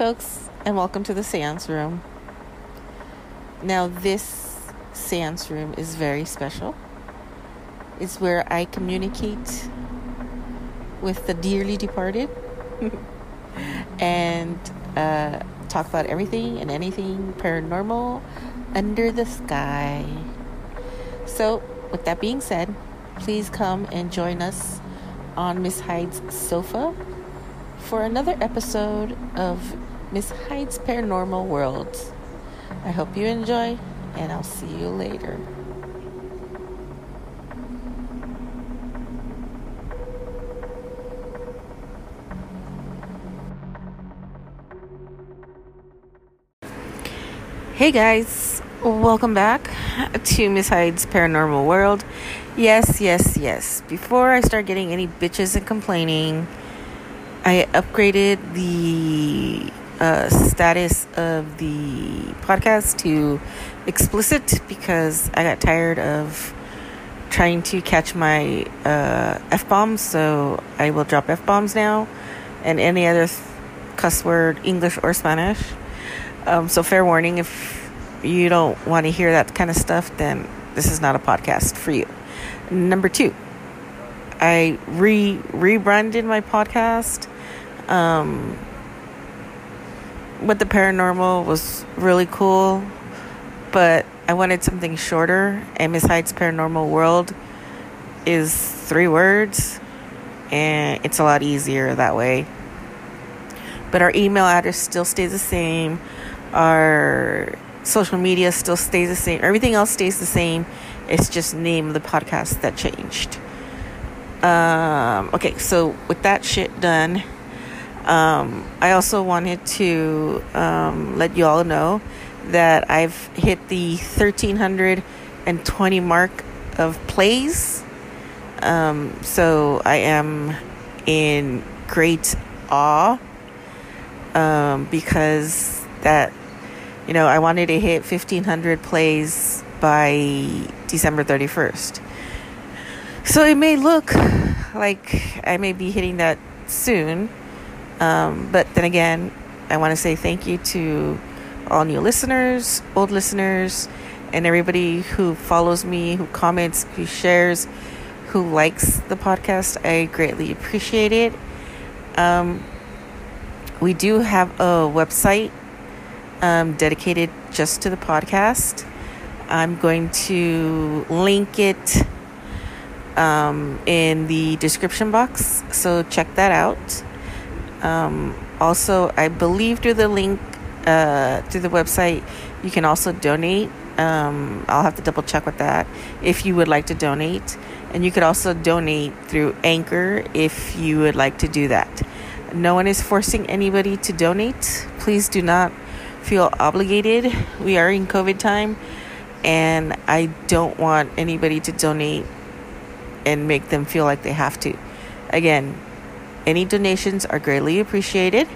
Folks, and welcome to the seance room. Now, this seance room is very special. It's where I communicate with the dearly departed and uh, talk about everything and anything paranormal under the sky. So, with that being said, please come and join us on Miss Hyde's sofa for another episode of Miss Hyde's Paranormal World. I hope you enjoy, and I'll see you later. Hey guys, welcome back to Miss Hyde's Paranormal World. Yes, yes, yes. Before I start getting any bitches and complaining, I upgraded the uh, status of the podcast to explicit because I got tired of trying to catch my uh, f bombs. So I will drop f bombs now and any other th- cuss word, English or Spanish. Um, so fair warning if you don't want to hear that kind of stuff, then this is not a podcast for you. Number two, I re rebranded my podcast. Um, What the Paranormal was really cool, but I wanted something shorter. And Miss Paranormal World is three words, and it's a lot easier that way. But our email address still stays the same. Our social media still stays the same. Everything else stays the same. It's just name of the podcast that changed. Um, okay, so with that shit done, um, I also wanted to um, let you all know that I've hit the 1320 mark of plays. Um, so I am in great awe um, because that, you know, I wanted to hit 1500 plays by December 31st. So it may look like I may be hitting that soon. Um, but then again, I want to say thank you to all new listeners, old listeners, and everybody who follows me, who comments, who shares, who likes the podcast. I greatly appreciate it. Um, we do have a website um, dedicated just to the podcast. I'm going to link it um, in the description box, so check that out. Um, also, I believe through the link uh, through the website, you can also donate. Um, I'll have to double check with that if you would like to donate. And you could also donate through Anchor if you would like to do that. No one is forcing anybody to donate. Please do not feel obligated. We are in COVID time, and I don't want anybody to donate and make them feel like they have to. Again, any donations are greatly appreciated.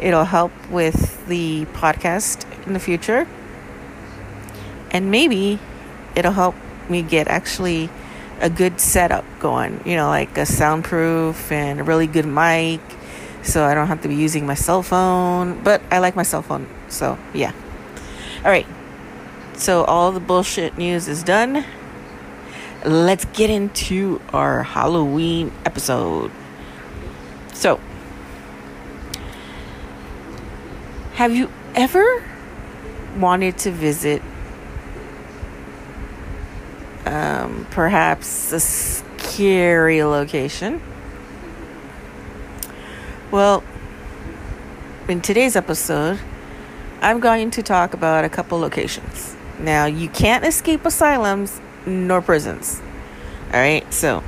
It'll help with the podcast in the future. And maybe it'll help me get actually a good setup going, you know, like a soundproof and a really good mic so I don't have to be using my cell phone. But I like my cell phone, so yeah. All right. So all the bullshit news is done. Let's get into our Halloween episode. So, have you ever wanted to visit um, perhaps a scary location? Well, in today's episode, I'm going to talk about a couple locations. Now, you can't escape asylums nor prisons. All right, so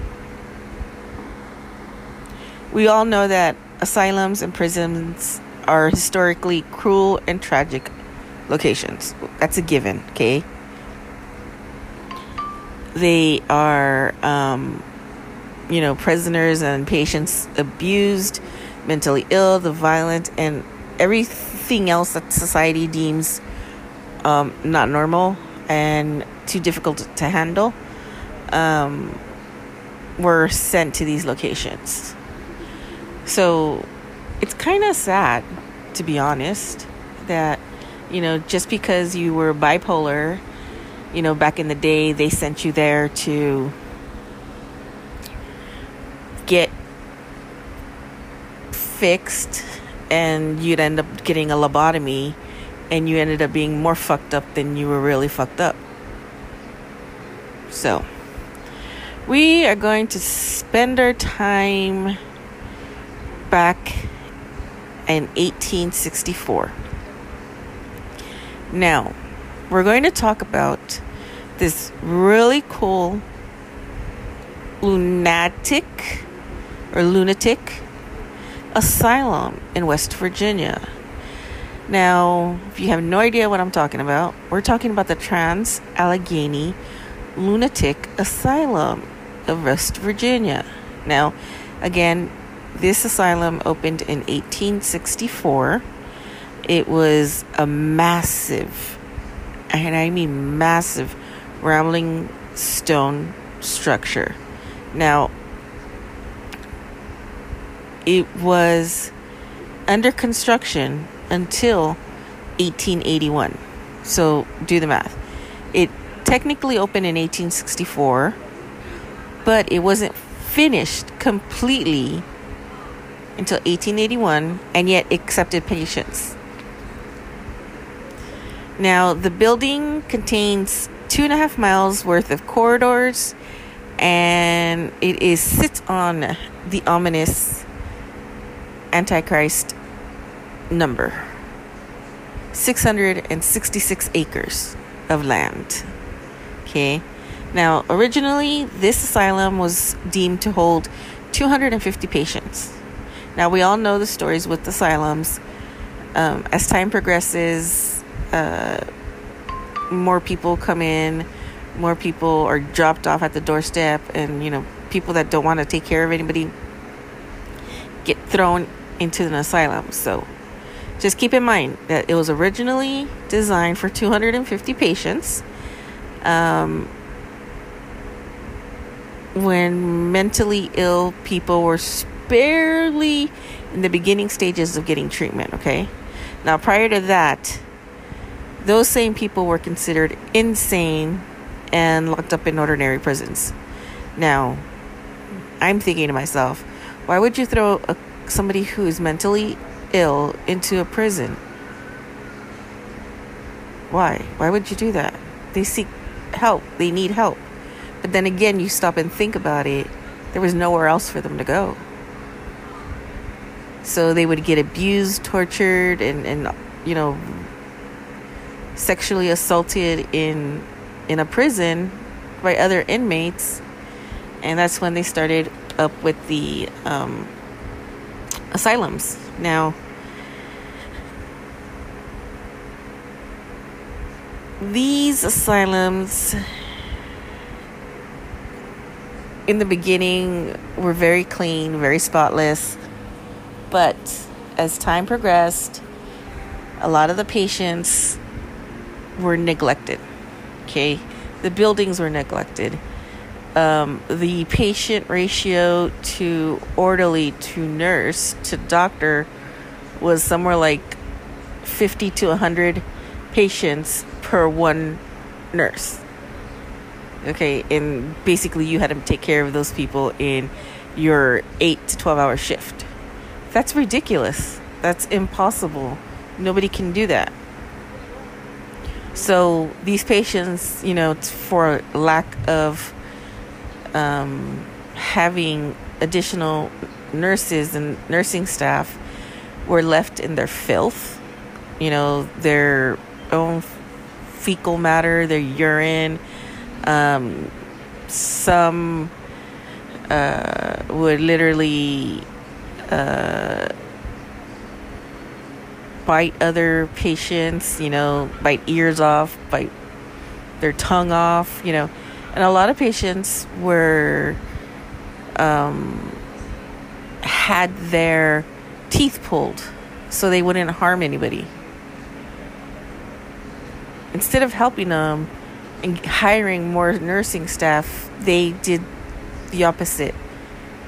we all know that asylums and prisons are historically cruel and tragic locations. That's a given, okay? They are, um, you know, prisoners and patients abused, mentally ill, the violent, and everything else that society deems um, not normal and too difficult to handle um, were sent to these locations. So it's kind of sad to be honest. That, you know, just because you were bipolar, you know, back in the day, they sent you there to get fixed and you'd end up getting a lobotomy and you ended up being more fucked up than you were really fucked up. So, we are going to spend our time back in 1864. Now, we're going to talk about this really cool lunatic or lunatic asylum in West Virginia. Now, if you have no idea what I'm talking about, we're talking about the Trans Allegheny Lunatic Asylum of West Virginia. Now, again, this asylum opened in 1864. It was a massive, and I mean massive, rambling stone structure. Now, it was under construction until 1881. So do the math. It technically opened in 1864, but it wasn't finished completely until 1881 and yet accepted patients. Now, the building contains two and a half miles worth of corridors and it is sits on the ominous Antichrist number 666 acres of land. Okay. Now, originally, this asylum was deemed to hold 250 patients. Now, we all know the stories with asylums. Um, as time progresses, uh, more people come in, more people are dropped off at the doorstep, and you know, people that don't want to take care of anybody get thrown into an asylum. So just keep in mind that it was originally designed for 250 patients. Um, when mentally ill people were barely in the beginning stages of getting treatment, okay? Now, prior to that, those same people were considered insane and locked up in ordinary prisons. Now, I'm thinking to myself, why would you throw a somebody who is mentally ill into a prison. Why? Why would you do that? They seek help, they need help. But then again, you stop and think about it, there was nowhere else for them to go. So they would get abused, tortured, and, and you know, sexually assaulted in in a prison by other inmates, and that's when they started up with the um, asylums. Now, these asylums in the beginning were very clean, very spotless, but as time progressed, a lot of the patients were neglected. Okay, the buildings were neglected um, the patient ratio to orderly to nurse to doctor was somewhere like 50 to 100 patients per one nurse. Okay, and basically you had to take care of those people in your 8 to 12 hour shift. That's ridiculous. That's impossible. Nobody can do that. So these patients, you know, for lack of um, having additional nurses and nursing staff were left in their filth, you know, their own fecal matter, their urine. Um, some uh, would literally uh, bite other patients, you know, bite ears off, bite their tongue off, you know and a lot of patients were um, had their teeth pulled so they wouldn't harm anybody. Instead of helping them and hiring more nursing staff, they did the opposite.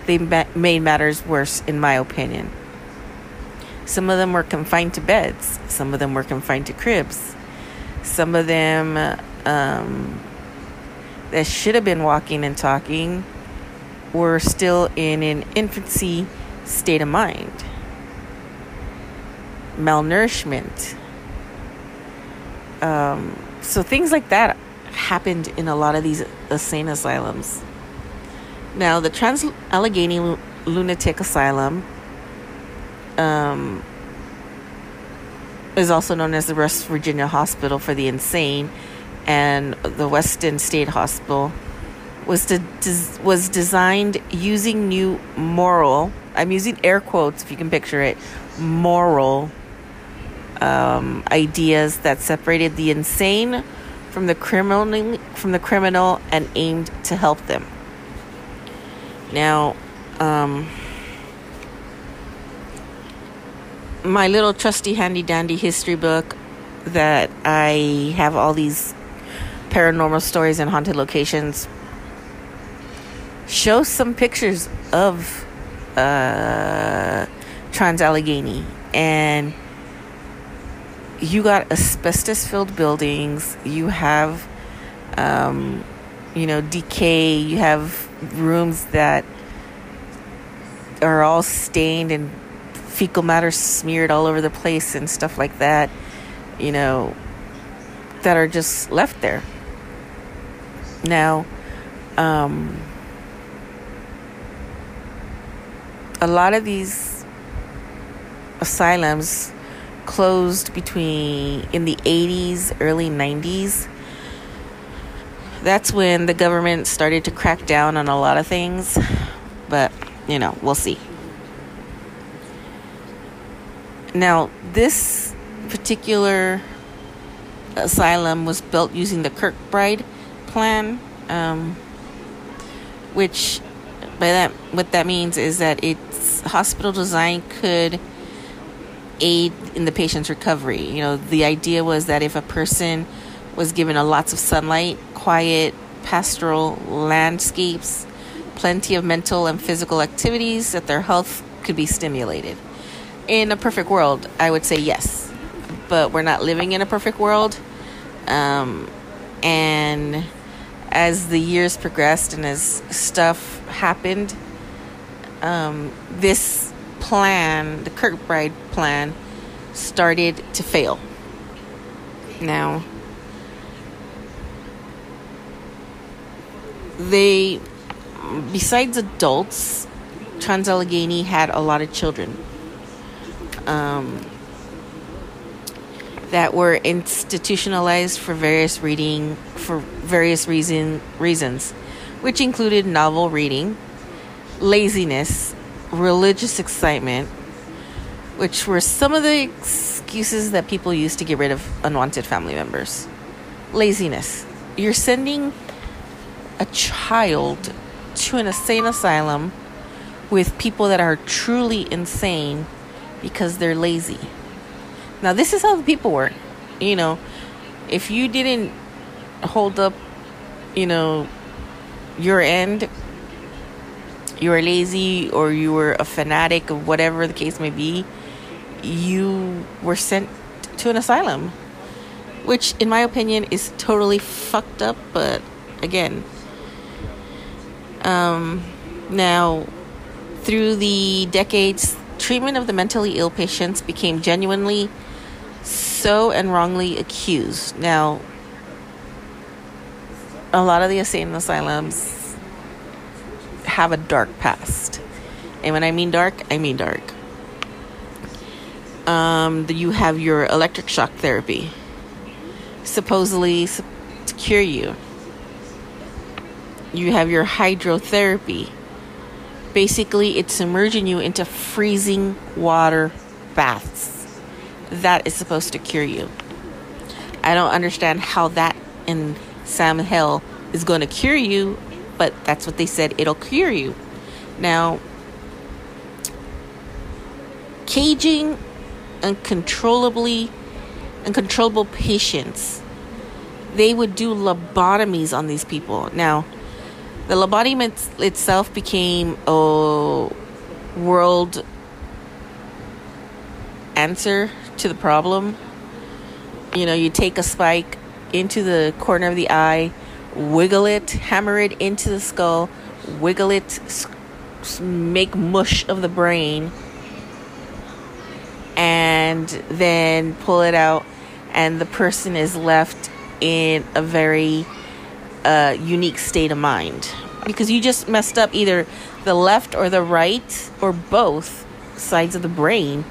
They made matters worse, in my opinion. Some of them were confined to beds. Some of them were confined to cribs. Some of them um, that should have been walking and talking were still in an infancy state of mind. Malnourishment. Um, so things like that happened in a lot of these insane asylums. Now, the Trans Allegheny Lunatic Asylum um, is also known as the West Virginia Hospital for the Insane, and the Weston State Hospital was des- was designed using new moral. I'm using air quotes if you can picture it. Moral um, ideas that separated the insane from the criminal from the criminal and aimed to help them. Now, um, my little trusty handy dandy history book that I have all these paranormal stories and haunted locations shows some pictures of uh, Trans Allegheny. And you got asbestos filled buildings you have um, you know decay you have rooms that are all stained and fecal matter smeared all over the place and stuff like that, you know, that are just left there. Now, um, a lot of these asylums closed between in the 80s, early 90s. That's when the government started to crack down on a lot of things, but you know, we'll see. Now, this particular asylum was built using the Kirkbride plan, um, which by that what that means is that its hospital design could aid in the patient's recovery. You know, the idea was that if a person was given a lots of sunlight, quiet, pastoral landscapes, plenty of mental and physical activities, that their health could be stimulated in a perfect world, I would say yes. But we're not living in a perfect world. Um, and as the years progressed and as stuff happened, um, this plan, the Kirkbride plan, started to fail. Now, they, besides adults, Trans Allegheny had a lot of children um, that were institutionalized for various reading for various reason reasons, which included novel reading, laziness, religious excitement, which were some of the excuses that people used to get rid of unwanted family members. Laziness. You're sending a child to an insane asylum with people that are truly insane because they're lazy. Now, this is how the people were. You know, if you didn't hold up, you know, your end, you were lazy or you were a fanatic of whatever the case may be, you were sent to an asylum. Which, in my opinion, is totally fucked up, but again, um, now through the decades, treatment of the mentally ill patients became genuinely so and wrongly accused. Now, a lot of the insane asylums have a dark past. And when I mean dark, I mean dark. Um, you have your electric shock therapy, supposedly to cure you. You have your hydrotherapy, Basically, it's submerging you into freezing water baths. That is supposed to cure you. I don't understand how that in Sam Hell is going to cure you, but that's what they said it'll cure you. Now, caging uncontrollably uncontrollable patients, they would do lobotomies on these people. Now, the lobotomy itself became a world answer to the problem. You know, you take a spike into the corner of the eye, wiggle it, hammer it into the skull, wiggle it, make mush of the brain, and then pull it out, and the person is left in a very uh, unique state of mind because you just messed up either the left or the right or both sides of the brain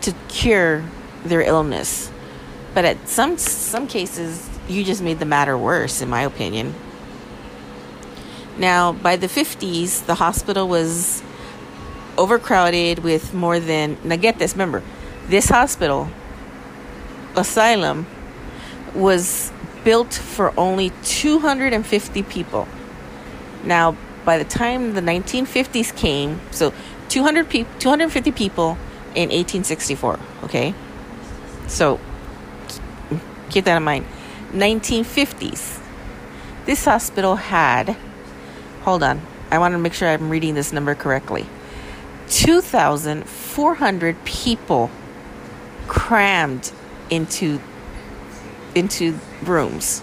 to cure their illness. But at some some cases, you just made the matter worse, in my opinion. Now, by the 50s, the hospital was overcrowded with more than. Now, get this, remember, this hospital, asylum, was built for only 250 people. Now, by the time the 1950s came, so 200 pe- 250 people in 1864, okay? So, keep that in mind. 1950s, this hospital had, hold on, I want to make sure I'm reading this number correctly 2,400 people crammed into into rooms.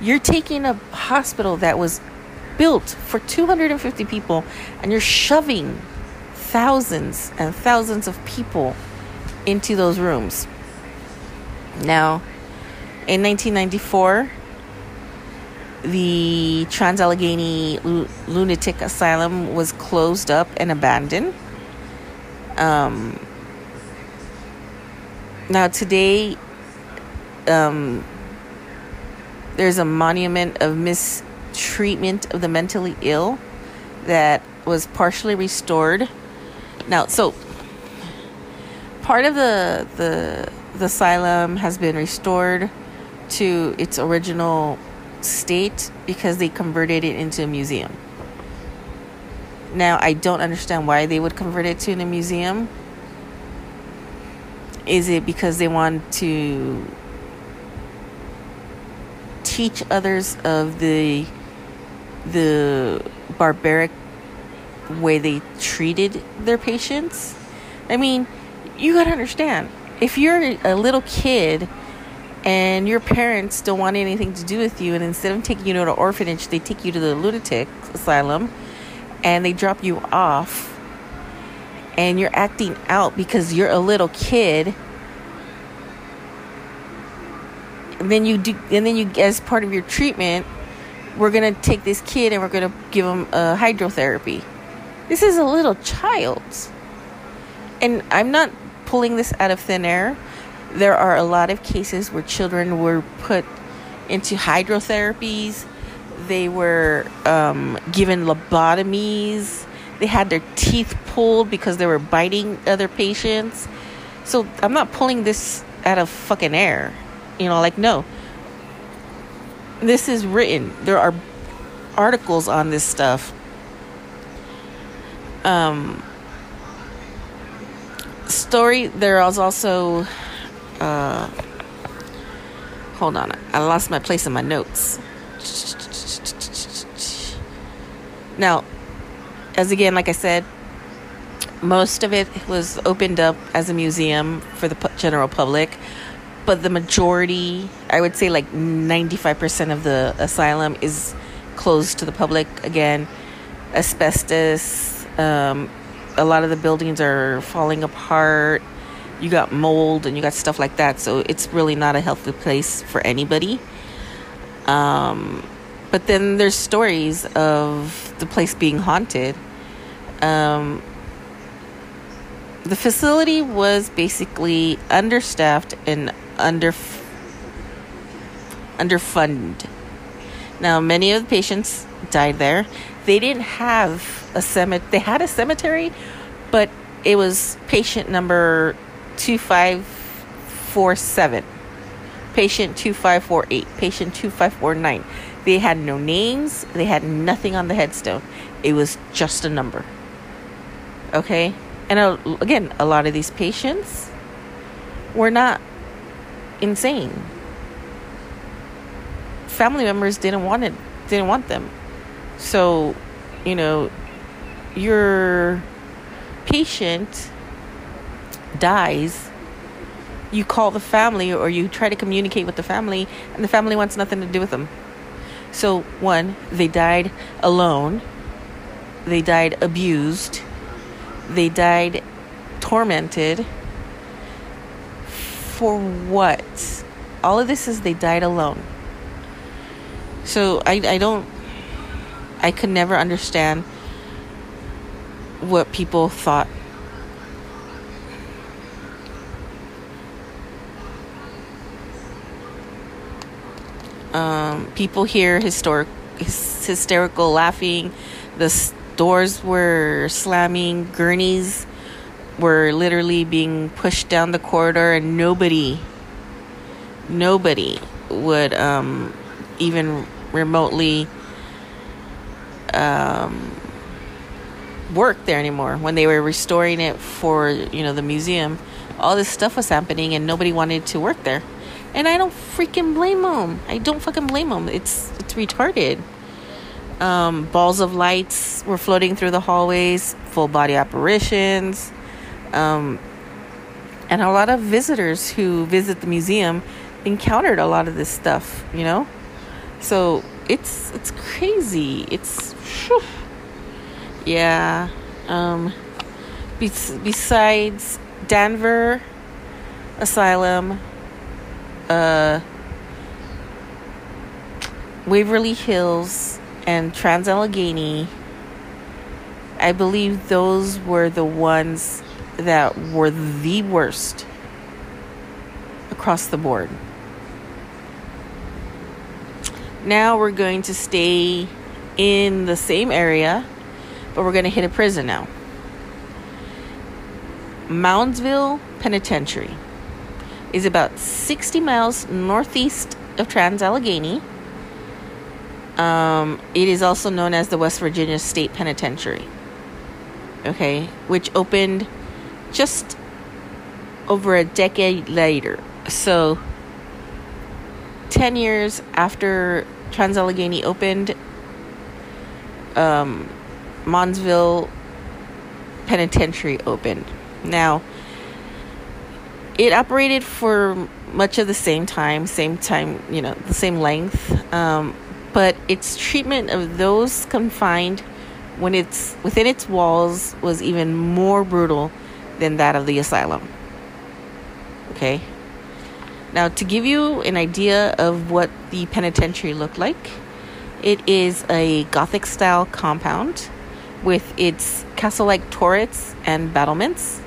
You're taking a hospital that was built for 250 people and you're shoving thousands and thousands of people into those rooms. Now, in 1994, the Trans Allegheny Lunatic Asylum was closed up and abandoned. Um, now, today, um, there's a monument of mistreatment of the mentally ill that was partially restored. Now, so part of the the the asylum has been restored to its original state because they converted it into a museum. Now, I don't understand why they would convert it to a museum. Is it because they want to teach others of the the barbaric way they treated their patients? I mean, you got to understand. If you're a little kid and your parents don't want anything to do with you, and instead of taking you to an orphanage, they take you to the lunatic asylum and they drop you off, and you're acting out because you're a little kid. And then you do, and then you, as part of your treatment, we're gonna take this kid and we're gonna give him a hydrotherapy. This is a little child, and I'm not pulling this out of thin air there are a lot of cases where children were put into hydrotherapies, they were um, given lobotomies, they had their teeth pulled because they were biting other patients. So I'm not pulling this out of fucking air. You know, like, no. This is written. There are articles on this stuff. Um, story, there was also uh, hold on, I lost my place in my notes. Now, as again, like I said, most of it was opened up as a museum for the general public, but the majority, I would say like 95% of the asylum is closed to the public. Again, asbestos, um, a lot of the buildings are falling apart you got mold and you got stuff like that. So it's really not a healthy place for anybody. Um, but then there's stories of the place being haunted. Um, the facility was basically understaffed and under underfunded. Now, many of the patients died there. They didn't have a cemetery. They had a cemetery, but it was patient number 2547, patient 2548, patient 2549. They had no names, they had nothing on the headstone. It was just a number. Okay? And again, a lot of these patients were not insane. Family members didn't want it, didn't want them. So, you know, your patient dies, you call the family or you try to communicate with the family, and the family wants nothing to do with them. So, one, they died alone, they died abused, they died tormented. For what? All of this is they died alone. So, I, I don't, I could never understand what people thought Um, people hear historic, hysterical laughing. The doors were slamming. Gurneys were literally being pushed down the corridor, and nobody, nobody would um, even remotely um, work there anymore. When they were restoring it for you know the museum, all this stuff was happening, and nobody wanted to work there. And I don't freaking blame them. I don't fucking blame them. It's it's retarded. Um, balls of lights were floating through the hallways, full body apparitions, um, and a lot of visitors who visit the museum encountered a lot of this stuff. You know, so it's it's crazy. It's whew. yeah. Um, besides Danvers Asylum, uh, Waverly Hills and Trans Allegheny, I believe those were the ones that were the worst across the board. Now we're going to stay in the same area, but we're going to hit a prison now. Moundsville Penitentiary is about 60 miles northeast of Trans Allegheny. Um, it is also known as the West Virginia State Penitentiary. Okay, which opened just over a decade later. So, 10 years after Trans Allegheny opened, um, Moundsville Penitentiary opened. Now, it operated for much of the same time, same time, you know, the same length. Um, but its treatment of those confined when it's within its walls was even more brutal than that of the asylum. Okay. Now, to give you an idea of what the penitentiary looked like, it is a Gothic style compound with its castle like turrets and battlements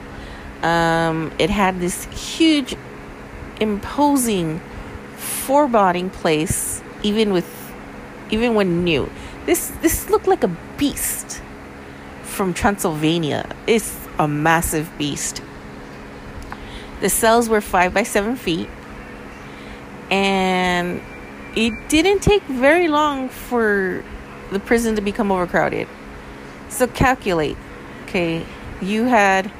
um, it had this huge, imposing, foreboding place, even with, even when new. This this looked like a beast from Transylvania. It's a massive beast. The cells were five by seven feet, and it didn't take very long for the prison to become overcrowded. So calculate, okay, you had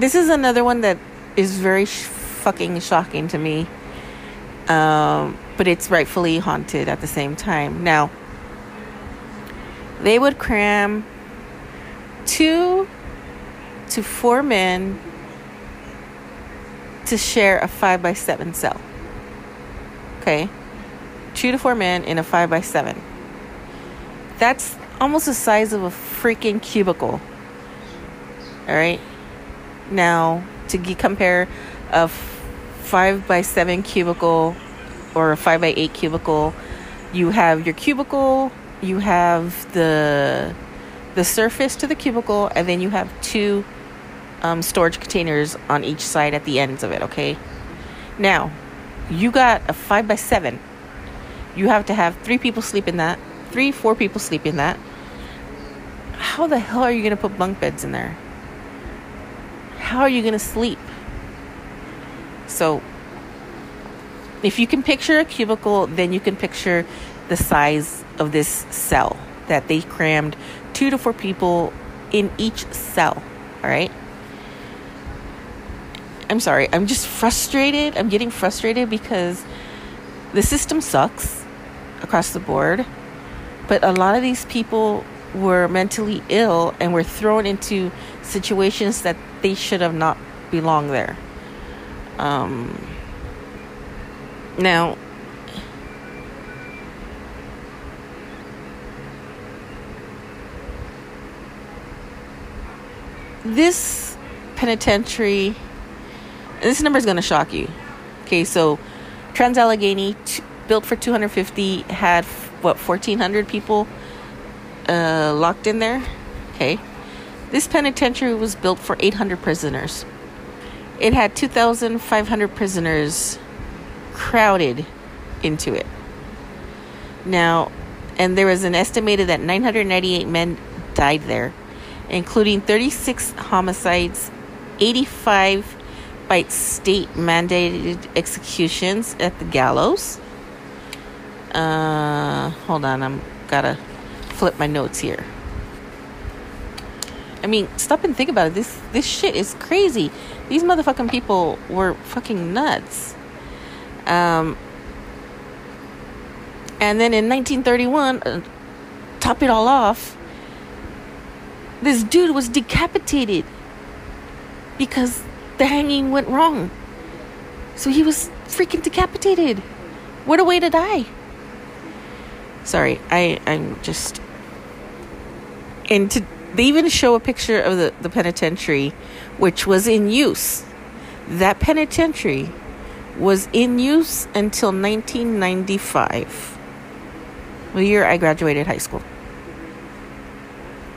This is another one that is very sh- fucking shocking to me. Um, but it's rightfully haunted at the same time. Now, they would cram two to four men to share a five by seven cell. Okay? Two to four men in a five by seven. That's almost the size of a freaking cubicle. All right? now to compare a five by seven cubicle or a five by eight cubicle you have your cubicle you have the the surface to the cubicle and then you have two um, storage containers on each side at the ends of it okay? Now you got a five by seven. You have to have three people sleep in that three four people sleep in that. How the hell are you going to put bunk beds in there? How are you going to sleep? So, if you can picture a cubicle, then you can picture the size of this cell that they crammed two to four people in each cell. All right. I'm sorry. I'm just frustrated. I'm getting frustrated because the system sucks across the board. But a lot of these people were mentally ill and were thrown into situations that they should have not belonged there. Um, now, this penitentiary, this number is going to shock you. Okay, so Trans Allegheny, t- built for 250, had what 1,400 people uh, locked in there. Okay, this penitentiary was built for 800 prisoners. It had 2,500 prisoners crowded into it. Now, and there was an estimated that 998 men died there, including 36 homicides, 85 by state mandated executions at the gallows. Uh, hold on, I'm gotta flip my notes here. I mean, stop and think about it. This this shit is crazy. These motherfucking people were fucking nuts. Um, and then in 1931, uh, top it all off, this dude was decapitated because the hanging went wrong. So he was freaking decapitated. What a way to die. Sorry, I I'm just and to they even show a picture of the, the penitentiary which was in use. That penitentiary was in use until 1995, the year I graduated high school.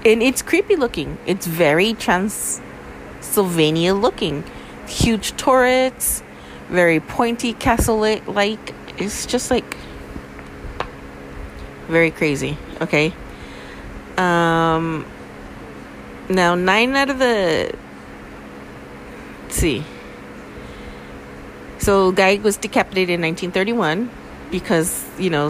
And it's creepy looking. It's very Transylvania looking. Huge turrets, very pointy castle like. It's just like very crazy, okay? Um now, nine out of the. Let's see. So, Guy was decapitated in 1931 because, you know,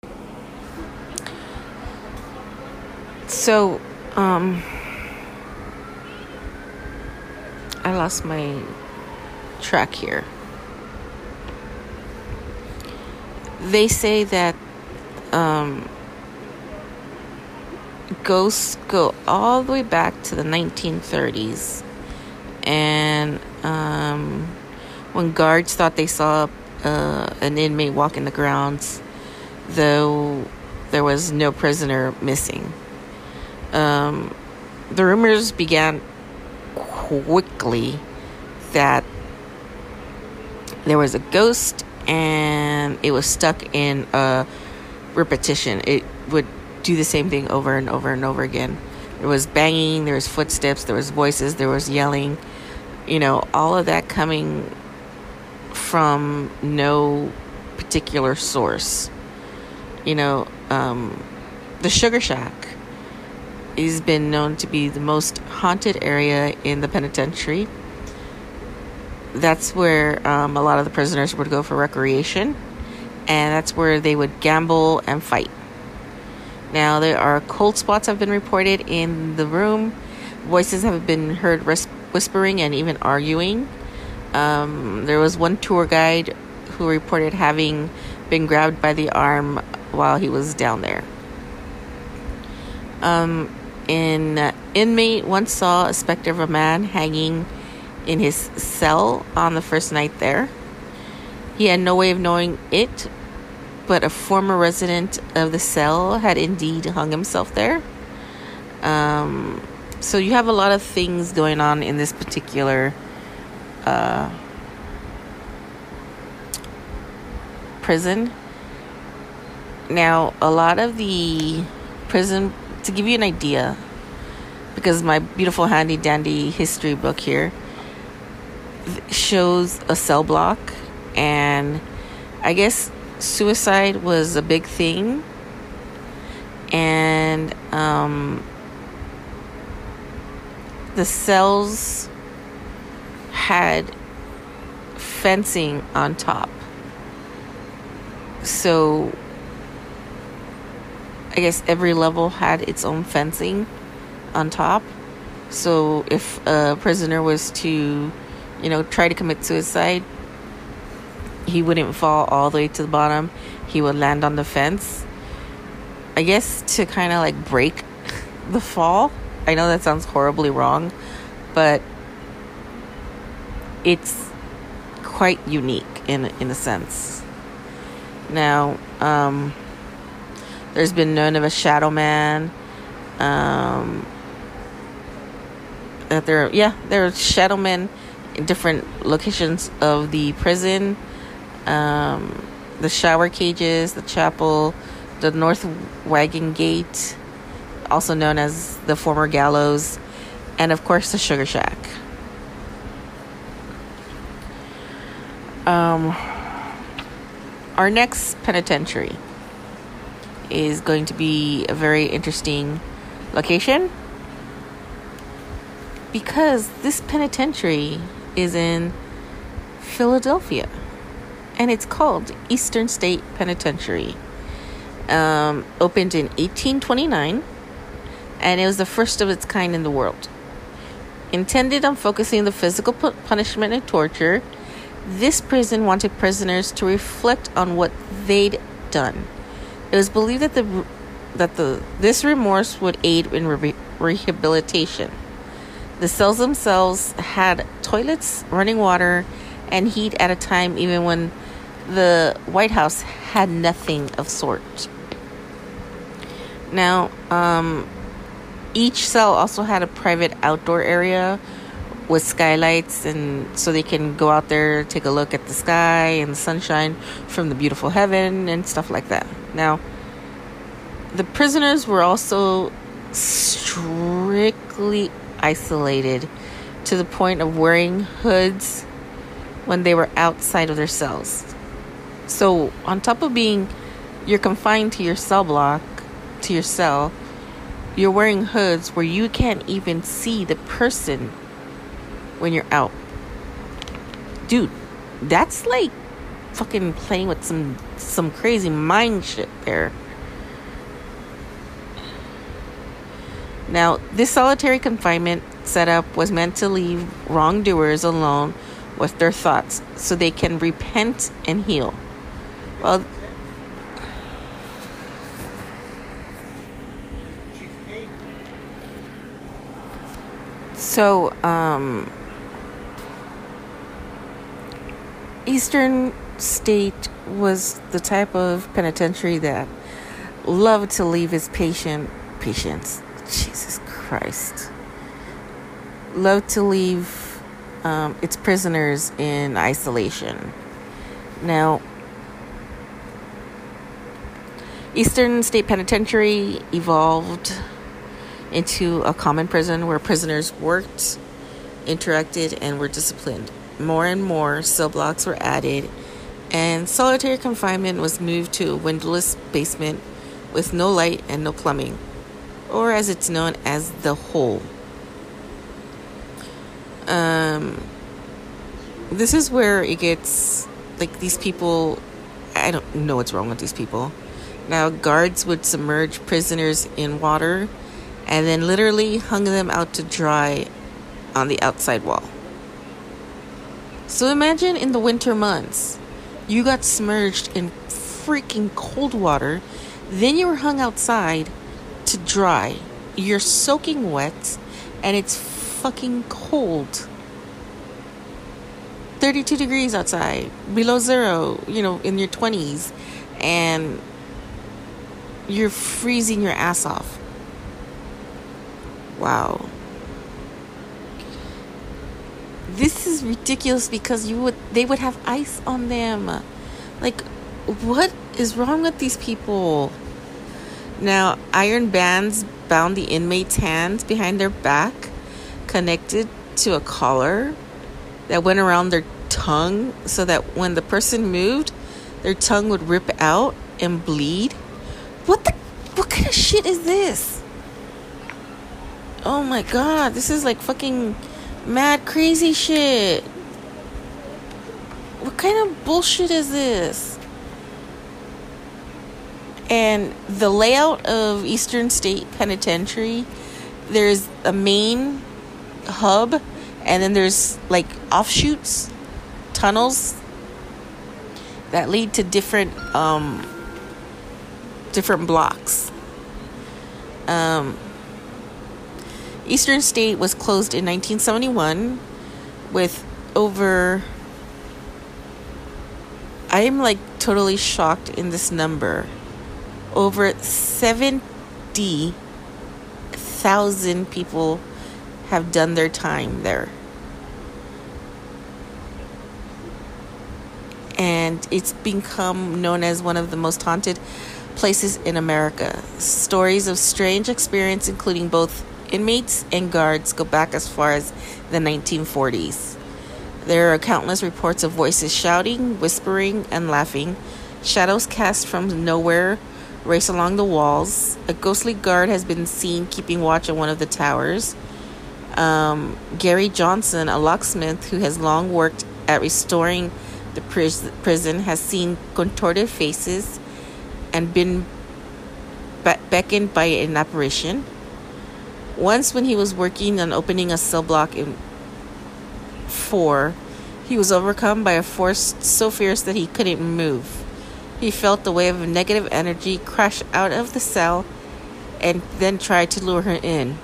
So, um, I lost my track here. They say that um, ghosts go all the way back to the 1930s and um, when guards thought they saw uh, an inmate walking the grounds, though there was no prisoner missing. Um, the rumors began quickly that there was a ghost and it was stuck in a repetition. It would do the same thing over and over and over again. There was banging, there was footsteps, there was voices, there was yelling you know, all of that coming from no particular source. You know, um, the Sugar Shack has been known to be the most haunted area in the penitentiary. That's where um, a lot of the prisoners would go for recreation, and that's where they would gamble and fight. Now, there are cold spots have been reported in the room. Voices have been heard whispering and even arguing. Um, there was one tour guide who reported having been grabbed by the arm while he was down there. Um, an inmate once saw a specter of a man hanging in his cell on the first night there. He had no way of knowing it, but a former resident of the cell had indeed hung himself there. Um, so you have a lot of things going on in this particular uh, prison. Now, a lot of the prison, to give you an idea, because my beautiful handy dandy history book here shows a cell block, and I guess suicide was a big thing, and um, the cells had fencing on top. So I guess every level had its own fencing on top. So if a prisoner was to, you know, try to commit suicide, he wouldn't fall all the way to the bottom. He would land on the fence. I guess to kind of like break the fall. I know that sounds horribly wrong, but it's quite unique in in a sense. Now, um, there's been known of a shadow man. Um, that there, yeah, there are shadow men in different locations of the prison, um, the shower cages, the chapel, the North Wagon Gate, also known as the former gallows, and of course the Sugar Shack. Um, our next penitentiary is going to be a very interesting location because this penitentiary is in Philadelphia and it's called Eastern State Penitentiary. Um, opened in 1829 and it was the first of its kind in the world. Intended on focusing the physical punishment and torture, this prison wanted prisoners to reflect on what they'd done. It was believed that the that the this remorse would aid in re- rehabilitation. The cells themselves had toilets, running water, and heat at a time even when the White House had nothing of sort. Now, um, each cell also had a private outdoor area with skylights and so they can go out there take a look at the sky and the sunshine from the beautiful heaven and stuff like that now the prisoners were also strictly isolated to the point of wearing hoods when they were outside of their cells so on top of being you're confined to your cell block to your cell you're wearing hoods where you can't even see the person when you're out. Dude, that's like fucking playing with some some crazy mind shit there. Now, this solitary confinement setup was meant to leave wrongdoers alone with their thoughts so they can repent and heal. Well, So, um, Eastern State was the type of penitentiary that loved to leave its patient patients. Jesus Christ. Loved to leave um, its prisoners in isolation. Now, Eastern State Penitentiary evolved into a common prison where prisoners worked, interacted, and were disciplined. more and more cell blocks were added, and solitary confinement was moved to a windowless basement with no light and no plumbing, or as it's known as the hole. Um, this is where it gets like these people. I don't know what's wrong with these people. Now, guards would submerge prisoners in water and then literally hung them out to dry on the outside wall. So imagine in the winter months, you got submerged in freaking cold water, then you were hung outside to dry. You're soaking wet, and it's fucking cold. 32 degrees outside, below zero, you know, in your 20s, and you're freezing your ass off. Wow. This is ridiculous because you would they would have ice on them. Like what is wrong with these people? Now, iron bands bound the inmates' hands behind their back, connected to a collar that went around their tongue so that when the person moved, their tongue would rip out and bleed. What the what kind of shit is this? Oh my god, this is like fucking mad crazy shit. What kind of bullshit is this? And the layout of Eastern State Penitentiary, there's a main hub, and then there's like offshoots, tunnels that lead to different um, different blocks. Um, Eastern State was closed in 1971 with over. I am like totally shocked in this number. Over 70,000 people have done their time there. And it's become known as one of the most haunted places in America. Stories of strange experience, including both inmates and guards, go back as far as the 1940s. There are countless reports of voices shouting, whispering, and laughing. Shadows cast from nowhere race along the walls. A ghostly guard has been seen keeping watch on one of the towers. Um, Gary Johnson, a locksmith who has long worked at restoring the pris- prison, has seen contorted faces and been be- beckoned by an apparition. Once, when he was working on opening a cell block in four, he was overcome by a force so fierce that he couldn't move. He felt the wave of negative energy crash out of the cell and then tried to lure her in.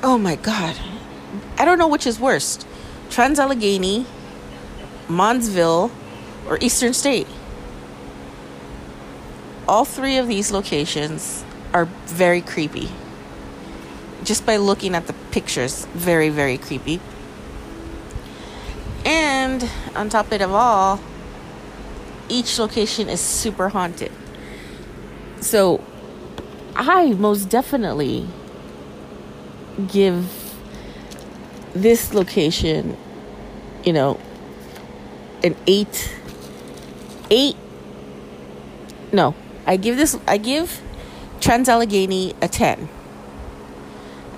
Oh my god. I don't know which is worst Trans Allegheny, Moundsville, or Eastern State all three of these locations are very creepy. Just by looking at the pictures, very, very creepy. And on top of it all, each location is super haunted. So I most definitely give this location, you know, an eight, eight, no, I give this I give Trans Allegheny a 10.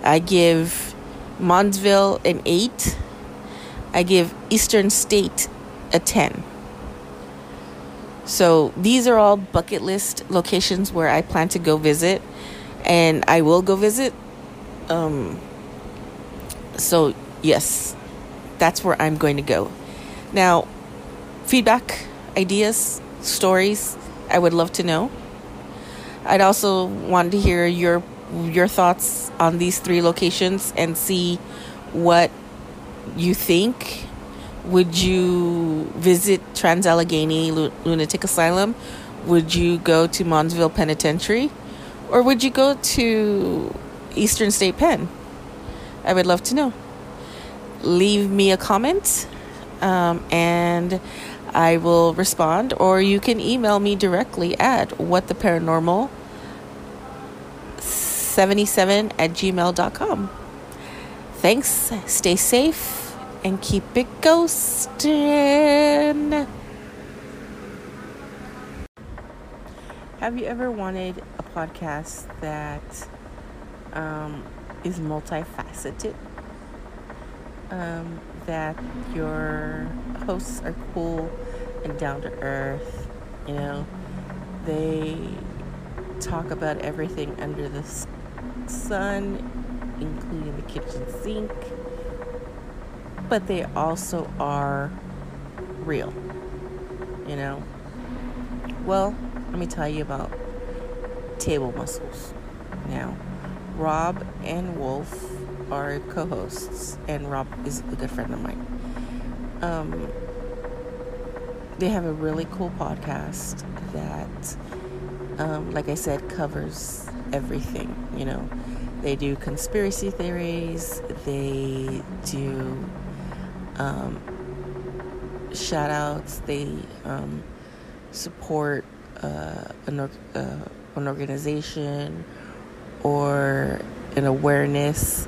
I give Moundsville an 8. I give Eastern State a 10. So these are all bucket list locations where I plan to go visit and I will go visit. Um so yes, that's where I'm going to go. Now, feedback, ideas, stories, I would love to know. I'd also want to hear your your thoughts on these three locations and see what you think. Would you visit Trans Allegheny Lunatic Asylum? Would you go to Moundsville Penitentiary? Or would you go to Eastern State Pen? I would love to know. Leave me a comment um, and I will respond, or you can email me directly at whattheparanormal77 at gmail.com. Thanks. Stay safe and keep it ghosting. Have you ever wanted a podcast that um, is multifaceted? Um, that your hosts are cool and down to earth, you know, they talk about everything under the sun, including the kitchen sink, but they also are real, you know. Well, let me tell you about table muscles. Now, Rob and Wolf are co-hosts, and Rob is a good friend of mine. Um, they have a really cool podcast that, um, like I said, covers everything. You know, they do conspiracy theories. They do um, shout outs. They um, support uh, an, uh, an organization or an awareness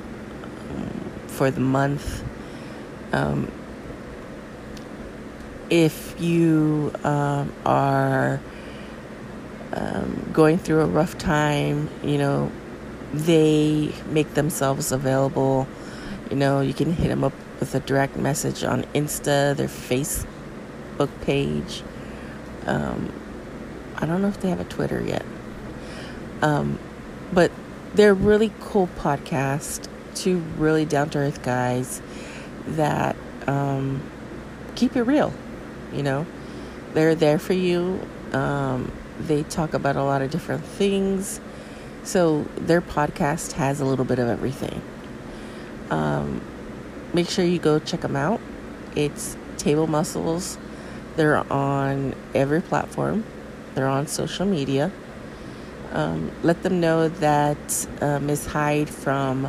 um, for the month. Um, if you um, are um, going through a rough time, you know, they make themselves available. You know, you can hit them up with a direct message on Insta, their Facebook page. Um, I don't know if they have a Twitter yet. Um, but they're really cool podcast. Two really down to earth guys that um, keep it real. You know, they're there for you. Um, they talk about a lot of different things. So their podcast has a little bit of everything. Um, make sure you go check them out. It's Table Muscles. They're on every platform. They're on social media. Um, let them know that uh, Miss Hyde from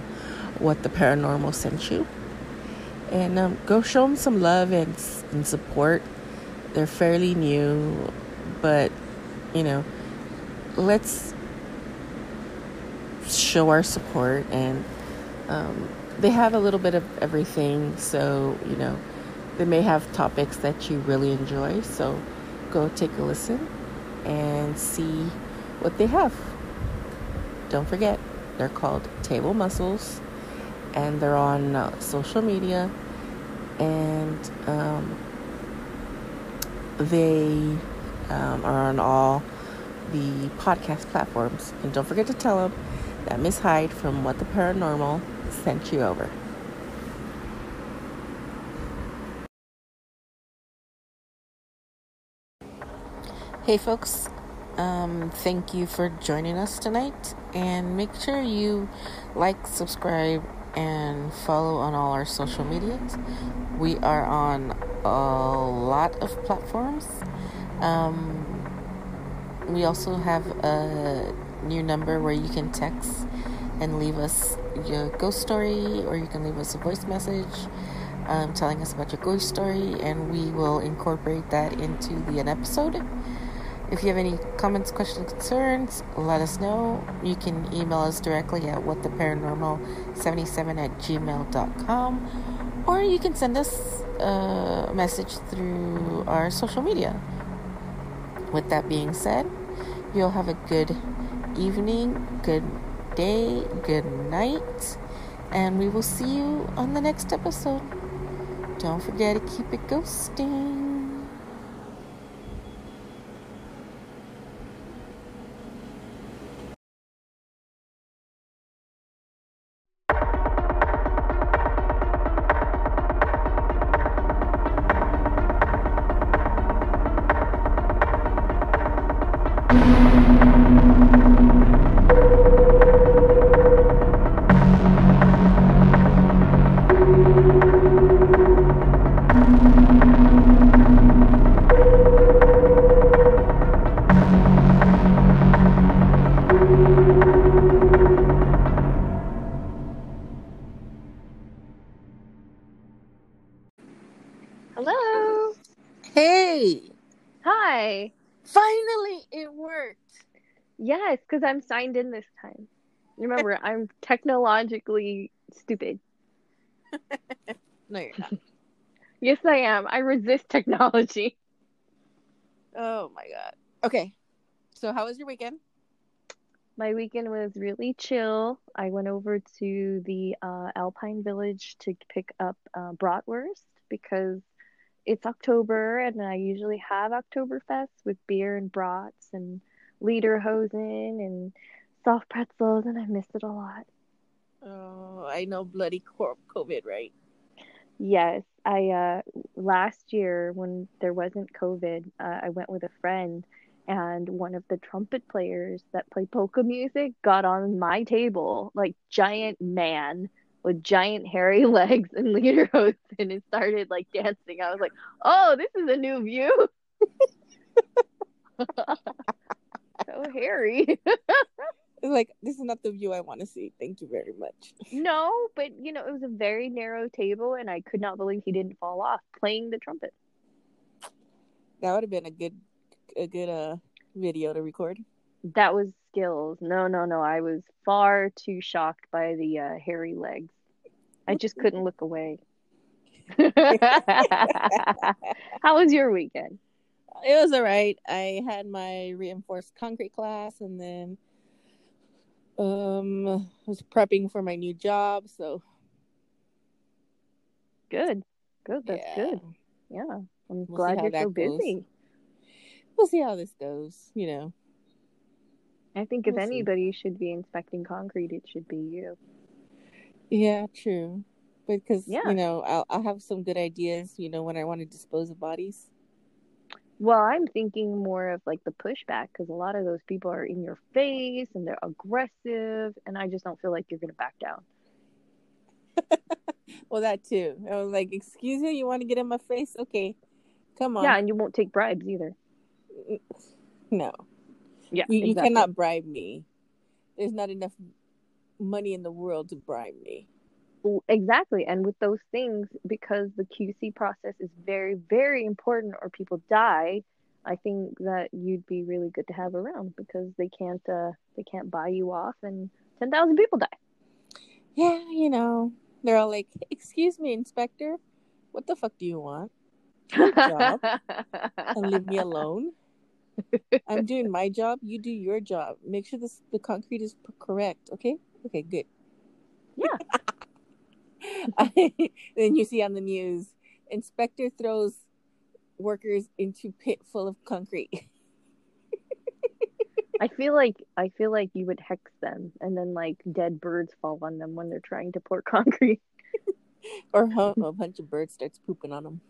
What the Paranormal sent you. And um, go show them some love and, and support. They're fairly new, but you know, let's show our support. And um, they have a little bit of everything, so you know, they may have topics that you really enjoy. So go take a listen and see what they have. Don't forget, they're called Table Muscles and they're on uh, social media and um, they um, are on all the podcast platforms. And don't forget to tell them that Miss Hyde from What the Paranormal sent you over. Hey, folks. Um, thank you for joining us tonight. And make sure you like, subscribe, and follow on all our social medias. We are on a lot of platforms. Um, we also have a new number where you can text and leave us your ghost story, or you can leave us a voice message um, telling us about your ghost story, and we will incorporate that into the an episode. If you have any comments, questions, concerns, let us know. You can email us directly at whattheparanormal77 at gmail.com or you can send us a message through our social media. With that being said, you'll have a good evening, good day, good night, and we will see you on the next episode. Don't forget to keep it ghosting. I'm signed in this time. Remember, I'm technologically stupid. No, you're not. Yes, I am. I resist technology. Oh my god. Okay. So how was your weekend? My weekend was really chill. I went over to the uh, Alpine Village to pick up uh, bratwurst because it's October and I usually have Oktoberfest with beer and brats and lederhosen and soft pretzels, and I missed it a lot. Oh, I know bloody COVID, right? Yes, I uh last year when there wasn't COVID, uh, I went with a friend and one of the trumpet players that play polka music got on my table, like giant man with giant hairy legs and lederhosen and started like dancing. I was like, "Oh, this is a new view." so hairy. Like this is not the view I want to see. Thank you very much. No, but you know, it was a very narrow table, and I could not believe he didn't fall off playing the trumpet. That would have been a good, a good uh video to record. That was skills. No, no, no. I was far too shocked by the uh, hairy legs. I just couldn't look away. How was your weekend? It was all right. I had my reinforced concrete class, and then um was prepping for my new job. So Good. Good. That's yeah. good. Yeah. I'm We'll glad you're so goes. busy. We'll see how this goes. You know. I think if We'll see. anybody should be inspecting concrete, it should be you. Yeah, true. Because Yeah. you know, I'll I'll have some good ideas. You know, when I want to dispose of bodies. Well, I'm thinking more of like the pushback because a lot of those people are in your face and they're aggressive, and I just don't feel like you're going to back down. Well, that too. I was like, "Excuse me, you want to get in my face? Okay, come on." Yeah, and you won't take bribes either. No, Yeah, you, you cannot bribe me. There's not enough money in the world to bribe me. Exactly. And with those things, because the QC process is very, very important or people die, I think that you'd be really good to have around because they can't uh they can't buy you off and 10,000 people die. Yeah, you know, they're all like, "Excuse me, inspector, what the fuck do you want? job. And leave me alone. I'm doing my job. You do your job. Make sure this the concrete is correct. Okay. Okay. Good. Yeah. then you see on the news, inspector throws workers into pit full of concrete. I feel like I feel like you would hex them and then like dead birds fall on them when they're trying to pour concrete. or a a bunch of birds starts pooping on them.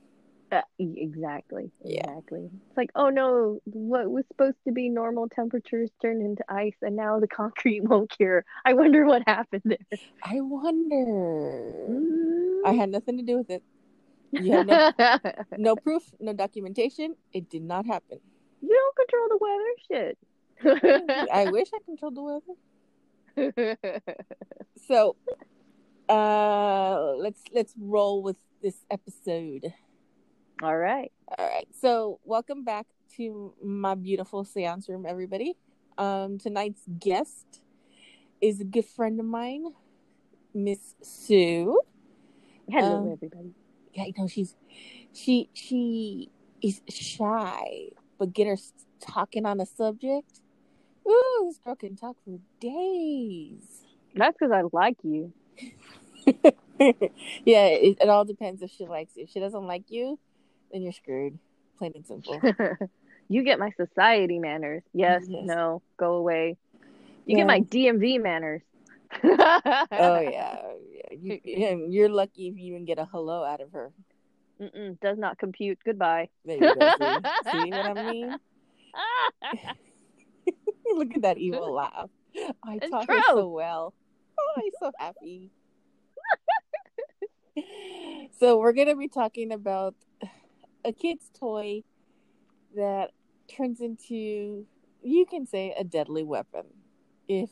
Uh, exactly. Yeah. Exactly. It's like, oh no, what was supposed to be normal temperatures turned into ice and now the concrete won't cure. I wonder what happened there. I wonder. Mm. I had nothing to do with it. You no, no proof, no documentation. It did not happen. You don't control the weather, shit. I wish I controlled the weather. So, uh, let's let's roll with this episode. All right. All right. So, welcome back to my beautiful seance room, everybody. Um, tonight's guest is a good friend of mine, Miss Sue. Hello, Um, everybody. Yeah, you know she's she she is shy, but get her talking on a subject. Ooh, this girl can talk for days. That's because I like you. yeah, it, it all depends if she likes you. If she doesn't like you, then you're screwed. Plain and simple. you get my society manners. Yes, Yes. no, go away. You Yeah. get my DMV manners. oh yeah, yeah. You, you're lucky if you even get a hello out of her. Mm-mm, does not compute. Goodbye. There you go. See, see what I mean? Look at that evil laugh. I It's taught her true. so well. Oh, I'm so happy. so we're gonna be talking about a kid's toy that turns into you can say a deadly weapon if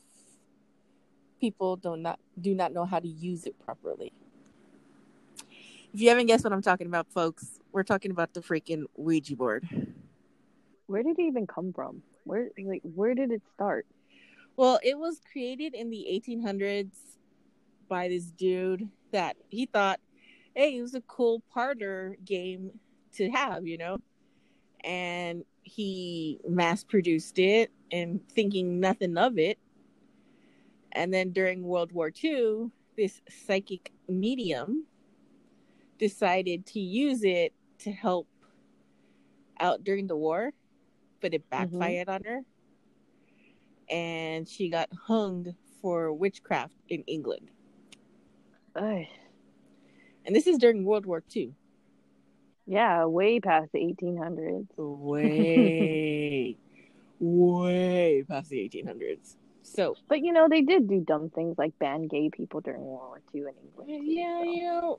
people do not not do not know how to use it properly. If you haven't guessed what I'm talking about, folks, we're talking about the freaking Ouija board. Where did it even come from? Where like where did it start? Well, it was created in the 1800s by this dude that he thought, hey, it was a cool parlor game to have, you know? And he mass produced it and thinking nothing of it. And then during World War II, this psychic medium decided to use it to help out during the war, but it Mm-hmm. backfired on her. And she got hung for witchcraft in England. Ugh. And this is during World War II. Yeah, way past the 1800s. Way, way past the 1800s. So, But you know, they did do dumb things like ban gay people during World War II in England. yeah, so. you know,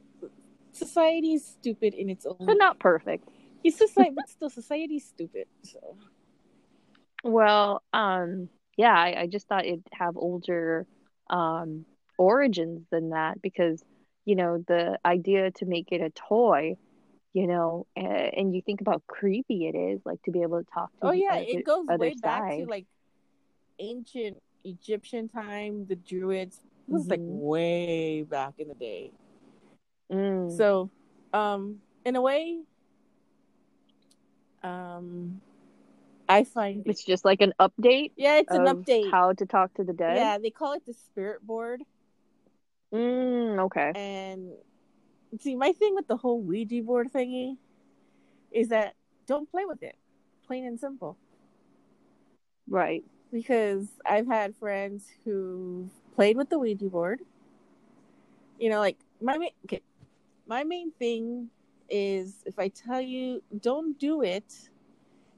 society's stupid in its own. But not perfect. It's society, but still, society's stupid. So, Well, um, yeah, I, I just thought it'd have older um origins than that because, you know, the idea to make it a toy, you know, uh, and you think about creepy it is, like to be able to talk to oh yeah, other, it goes way back to like ancient Egyptian time. The Druids it was like way back in the day. Mm. So, um, in a way, um, I find it, It's just like an update yeah, it's an update. how to talk to the dead. Yeah, they call it the spirit board. Mm, okay. And see, my thing with the whole Ouija board thingy is that don't play with it, plain and simple. Right. Because I've had friends who played with the Ouija board. You know, like my main, okay, my main thing is if I tell you don't do it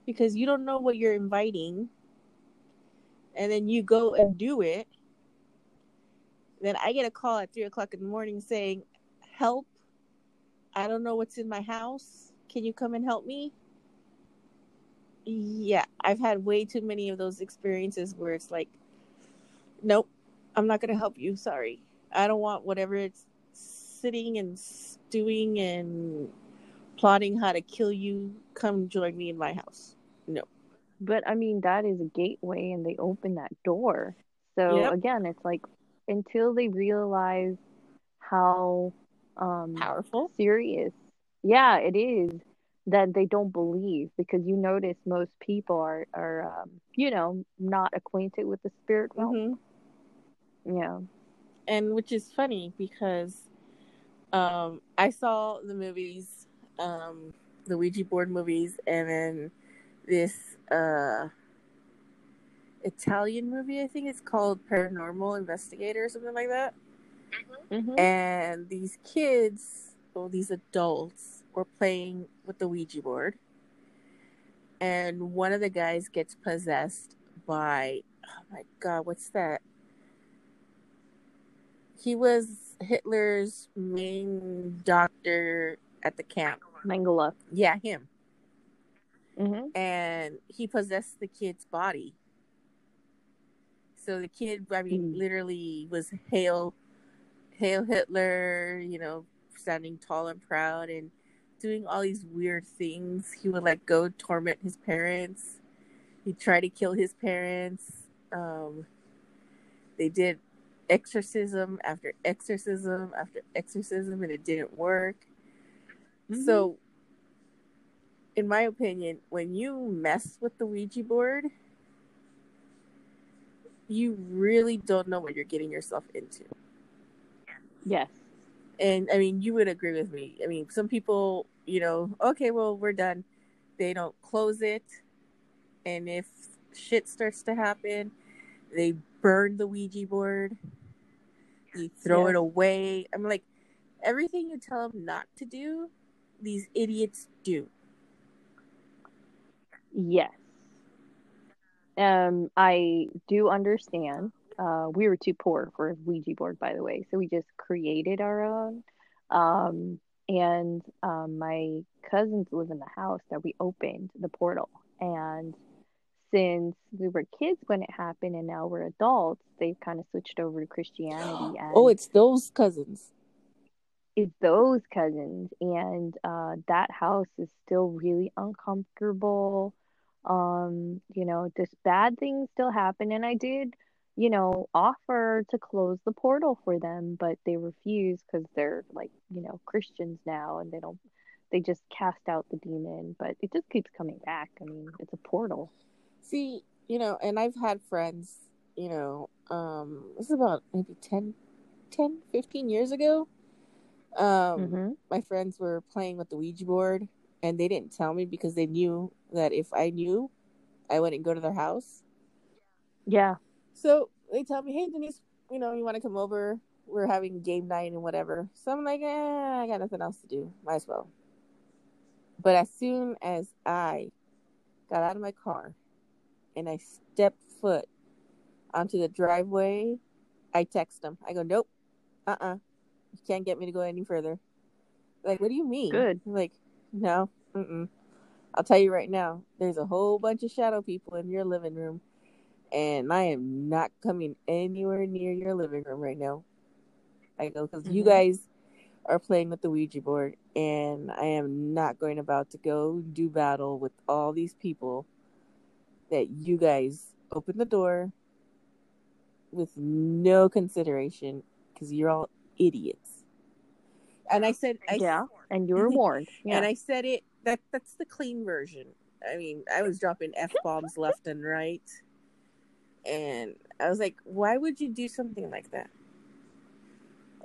because you don't know what you're inviting, and then you go and do it, then I get a call at three o'clock in the morning saying, "Help! I don't know what's in my house. Can you come and help me?" Yeah, I've had way too many of those experiences where it's like, "Nope, I'm not gonna help you. Sorry, I don't want whatever it's sitting and stewing and plotting how to kill you. Come join me in my house." No. But I mean, that is a gateway, and they open that door. So Yep. again, it's like until they realize how um, Powerful. serious, yeah, it is that they don't believe because you notice most people are are um, you know not acquainted with the spirit realm. hmm Yeah. and which is funny because um I saw the movies, um the Ouija board movies and then this uh Italian movie I think it's called Paranormal Investigator or something like that. Hmm And these kids, or these adults, were playing with the Ouija board. And one of the guys gets possessed by, oh my god, what's that? He was Hitler's main doctor at the camp. Mengele. Yeah, him. hmm And he possessed the kid's body. So the kid, I mean, Mm. literally was hail, hail Hitler, you know, standing tall and proud and doing all these weird things. He would like go torment his parents. He'd try to kill his parents. Um, they did exorcism after exorcism after exorcism and it didn't work. Mhm. So, in my opinion, when you mess with the Ouija board, you really don't know what you're getting yourself into. Yes. And I mean, you would agree with me. I mean, some people, you know, okay, well, we're done. They don't close it. And if shit starts to happen, they burn the Ouija board. They throw Yes. it away. I'm like, everything you tell them not to do, these idiots do. Yes. Um, I do understand. Uh, we were too poor for a Ouija board, by the way, so we just created our own. Um, and um, my cousins live in the house that we opened the portal. And since we were kids when it happened and now we're adults, they've kind of switched over to Christianity. And Oh, it's those cousins. it's those cousins and uh that house is still really uncomfortable um you know just bad things still happen and i did you know, offer to close the portal for them, but they refuse because they're like, you know, Christians now and they don't, they just cast out the demon, but it just keeps coming back. I mean, it's a portal. See, you know, and I've had friends, you know, um, this is about maybe 10, 10 15 years ago. Um, Mm-hmm. my friends were playing with the Ouija board and they didn't tell me because they knew that if I knew, I wouldn't go to their house. Yeah. So they tell me, hey, Denise, you know, you want to come over? We're having game night and whatever. So I'm like, eh, I got nothing else to do. Might as well. But as soon as I got out of my car and I stepped foot onto the driveway, I text them. I go, nope, uh uh You can't get me to go any further. Like, what do you mean? Good. I'm like, no, mm-mm. I'll tell you right now, there's a whole bunch of shadow people in your living room and I am not coming anywhere near your living room right now. I go because you Mhm. guys are playing with the Ouija board, and I am not going about to go do battle with all these people that you guys open the door with no consideration because you're all idiots. And I said, I, yeah. And you were warned. Yeah. and I said it. That that's the clean version. I mean, I was dropping f bombs left and right, and I was like, "Why would you do something like that?"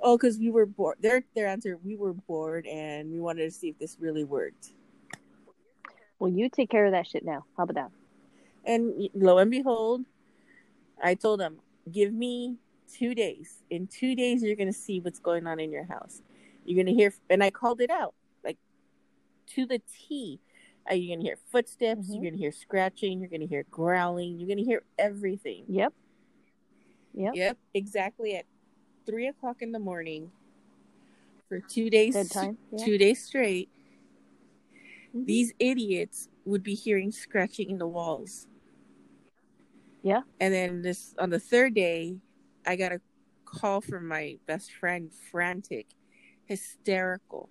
Oh, because we were bored. Their their answer: We were bored, and we wanted to see if this really worked. well, you take care of that shit now. How about that? And lo and behold, I told them, "Give me two days. In two days, you're gonna see what's going on in your house. You're gonna hear." And I called it out, like to the T. Uh, you're gonna hear footsteps. Mhm. You're gonna hear scratching. You're gonna hear growling. You're gonna hear everything. Yep. Yep. Yep, exactly at three o'clock in the morning for two days. Bedtime. Yeah. Two days straight. Mhm. These idiots would be hearing scratching in the walls. Yeah. And then this on the third day, I got a call from my best friend, frantic, hysterical.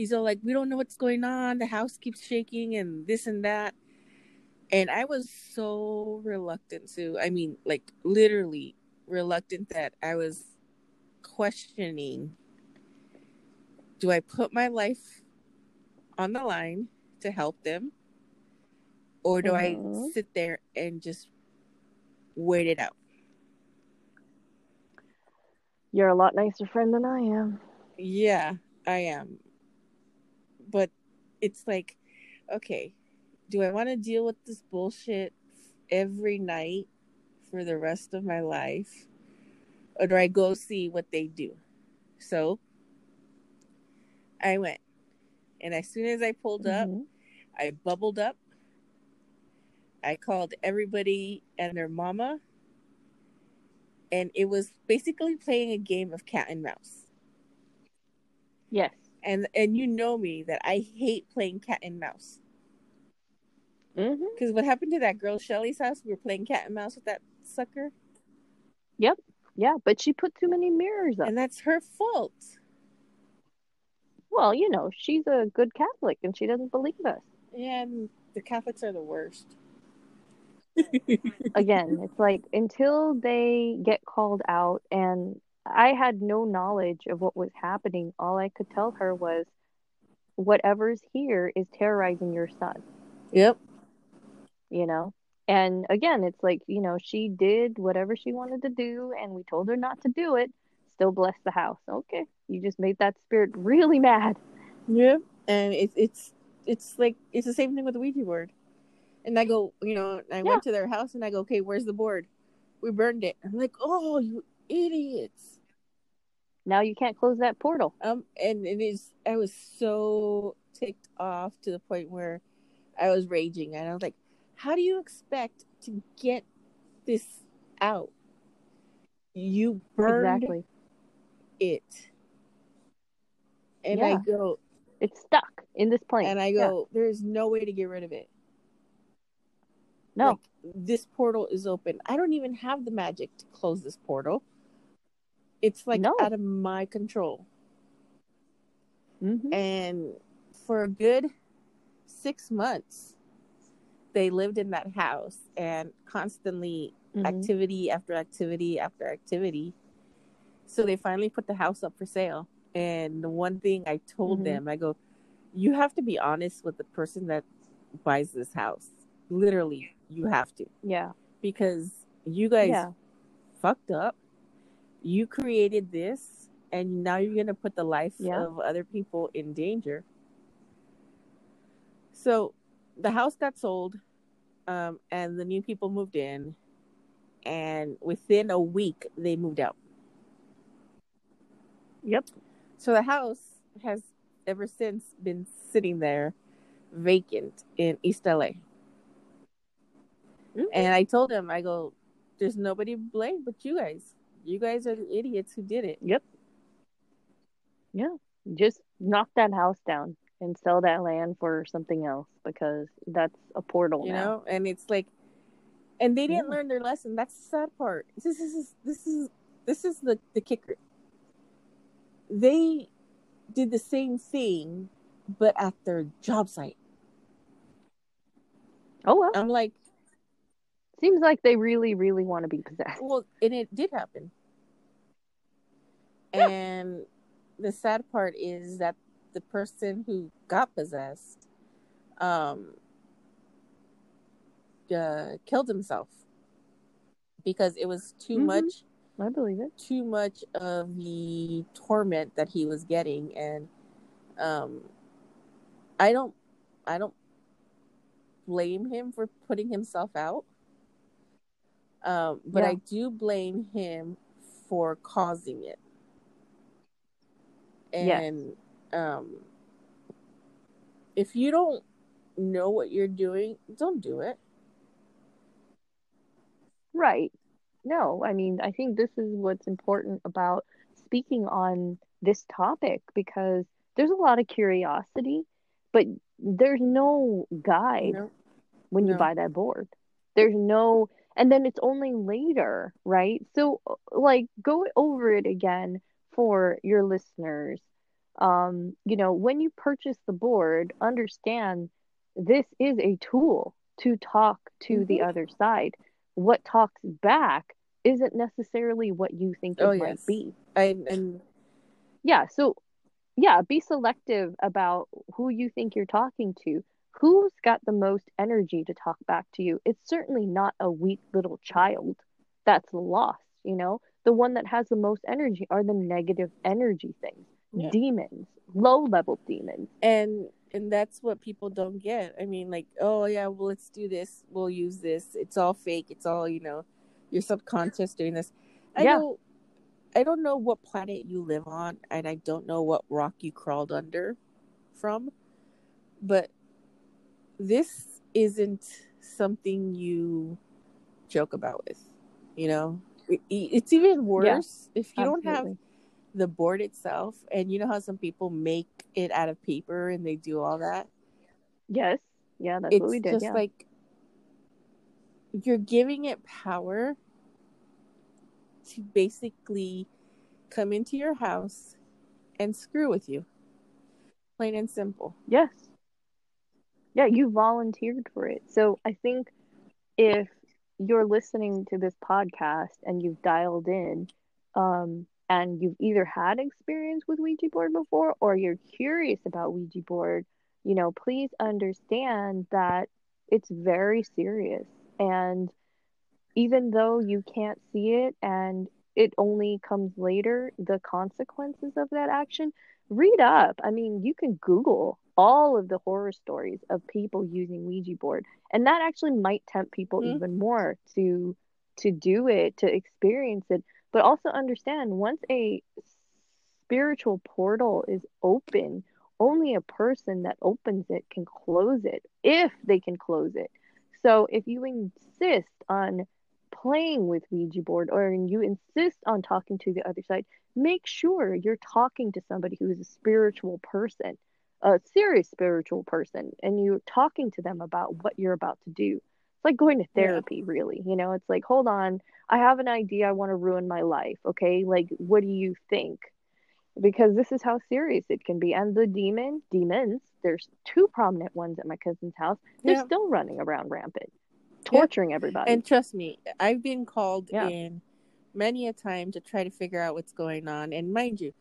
He's all like, "We don't know what's going on. The house keeps shaking, and this and that." And I was so reluctant to. I mean, like literally reluctant that I was questioning: Do I put my life on the line to help them, or do I Mhm. sit there and just wait it out? You're a lot nicer friend than I am. Yeah, I am. It's like, okay, do I want to deal with this bullshit every night for the rest of my life? Or do I go see what they do? So I went. And as soon as I pulled up, Mhm. I bubbled up. I called everybody and their mama. And it was basically playing a game of cat and mouse. Yes. And and you know me that I hate playing cat and mouse. Mm-hmm. Because what happened to that girl Shelly's house? We were playing cat and mouse with that sucker, Yep. Yeah, but she put too many mirrors up. and that's her fault. Well, you know, she's a good Catholic and she doesn't believe us. Yeah, and the Catholics are the worst. Again, it's like until they get called out, and I had no knowledge of what was happening. All I could tell her was, whatever's here is terrorizing your son, Yep. you know? And again, it's like, you know, she did whatever she wanted to do, and we told her not to do it. Still bless the house. Okay. You just made that spirit really mad. Yep. And it's it's it's like it's the same thing with the Ouija board. And I go, you know, I Yeah. went to their house and I go, okay, where's the board? We burned it. I'm like, oh, you idiots. Now you can't close that portal. Um, and it is. I was so ticked off to the point where I was raging, and I was like, "How do you expect to get this out? You burned Exactly. it." And I Yeah. go, It's stuck in this plane. and I Yeah. go, "There's no way to get rid of it. No. Like, this portal is open. I don't even have the magic to close this portal. It's like No. out of my control." Mhm. and for a good six months they lived in that house and constantly Mhm. activity after activity after activity. So they finally put the house up for sale. And the one thing I told Mhm. them, I go, you have to be honest with the person that buys this house. Literally, you have to. Yeah. Because you guys Yeah. fucked up. You created this, and now you're going to put the life Yeah. of other people in danger. So the house got sold, um, and the new people moved in, and within a week, they moved out. Yep. So the house has ever since been sitting there vacant in East LA. Mhm. And I told him, I go, there's nobody to blame but you guys. You guys are the idiots who did it. Yep. Yeah. Just knock that house down and sell that land for something else because that's a portal You now. know? And it's like and they didn't Yeah. learn their lesson. That's the sad part. This is this is this is the, the kicker. They did the same thing but at their job site. Oh well. I'm like, Seems like they really, really want to be possessed. Well, and it did happen. Yeah. And the sad part is that the person who got possessed um uh, killed himself because it was too Mhm. much I believe it. too much of the torment that he was getting and um I don't I don't blame him for putting himself out. Um but Yeah. I do blame him for causing it. And um if you don't know what you're doing, don't do it. Right. No, I mean, I think this is what's important about speaking on this topic because there's a lot of curiosity, but there's no guide know? when you buy that board. There's no, and then it's only later, right? So, like, go over it again for your listeners. Um, you know, when you purchase the board, understand this is a tool to talk to the Mhm. other side. What talks back isn't necessarily what you think it Oh, might yes. be. I and Yeah, so yeah, be selective about who you think you're talking to. Who's got the most energy to talk back to you? It's certainly not a weak little child that's lost, you know? The one that has the most energy are the negative energy things. Yeah. Demons, low level demons. and and that's what people don't get i mean like oh yeah well let's do this we'll use this it's all fake it's all you know your subconscious doing this i Yeah. know i don't know what planet you live on and i don't know what rock you crawled under from but this isn't something you joke about with you know it's even worse if you don't have the board itself and you know how some people make it out of paper and they do all that Yes. Yeah, that's it's what we did. just Yeah. like you're giving it power to basically come into your house and screw with you plain and simple Yes. Yeah, you volunteered for it. So I think if you're listening to this podcast and you've dialed in, um, and you've either had experience with Ouija board before or you're curious about Ouija board, you know, please understand that it's very serious. And even though you can't see it and it only comes later, the consequences of that action, read up. I mean, you can Google all of the horror stories of people using Ouija board, and that actually might tempt people Mhm. even more to to do it, to experience it. But also understand once a spiritual portal is open, only a person that opens it can close it if they can close it. So if you insist on playing with Ouija board or you insist on talking to the other side, make sure you're talking to somebody who is a spiritual person, a serious spiritual person, and you're talking to them about what you're about to do. It's like going to Yeah. therapy, really. You know, it's like, hold on, I have an idea, I want to ruin my life. Okay, like, what do you think? Because this is how serious it can be. And the demon, demons, there's two prominent ones at my cousin's house. They're Yeah. still running around rampant. torturing everybody. And trust me, I've been called Yeah. in many a time to try to figure out what's going on. And mind you,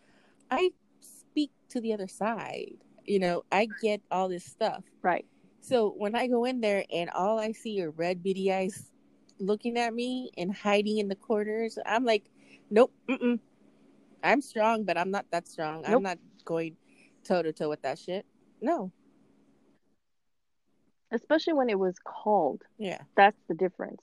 I speak to the other side. You know, I get all this stuff. right. So when I go in there and all I see are red beady eyes looking at me and hiding in the corners, I'm like, nope, mm-mm. I'm strong, but I'm not that strong. I'm not going toe to toe with that shit. No. Especially when it was called. Yeah. That's the difference.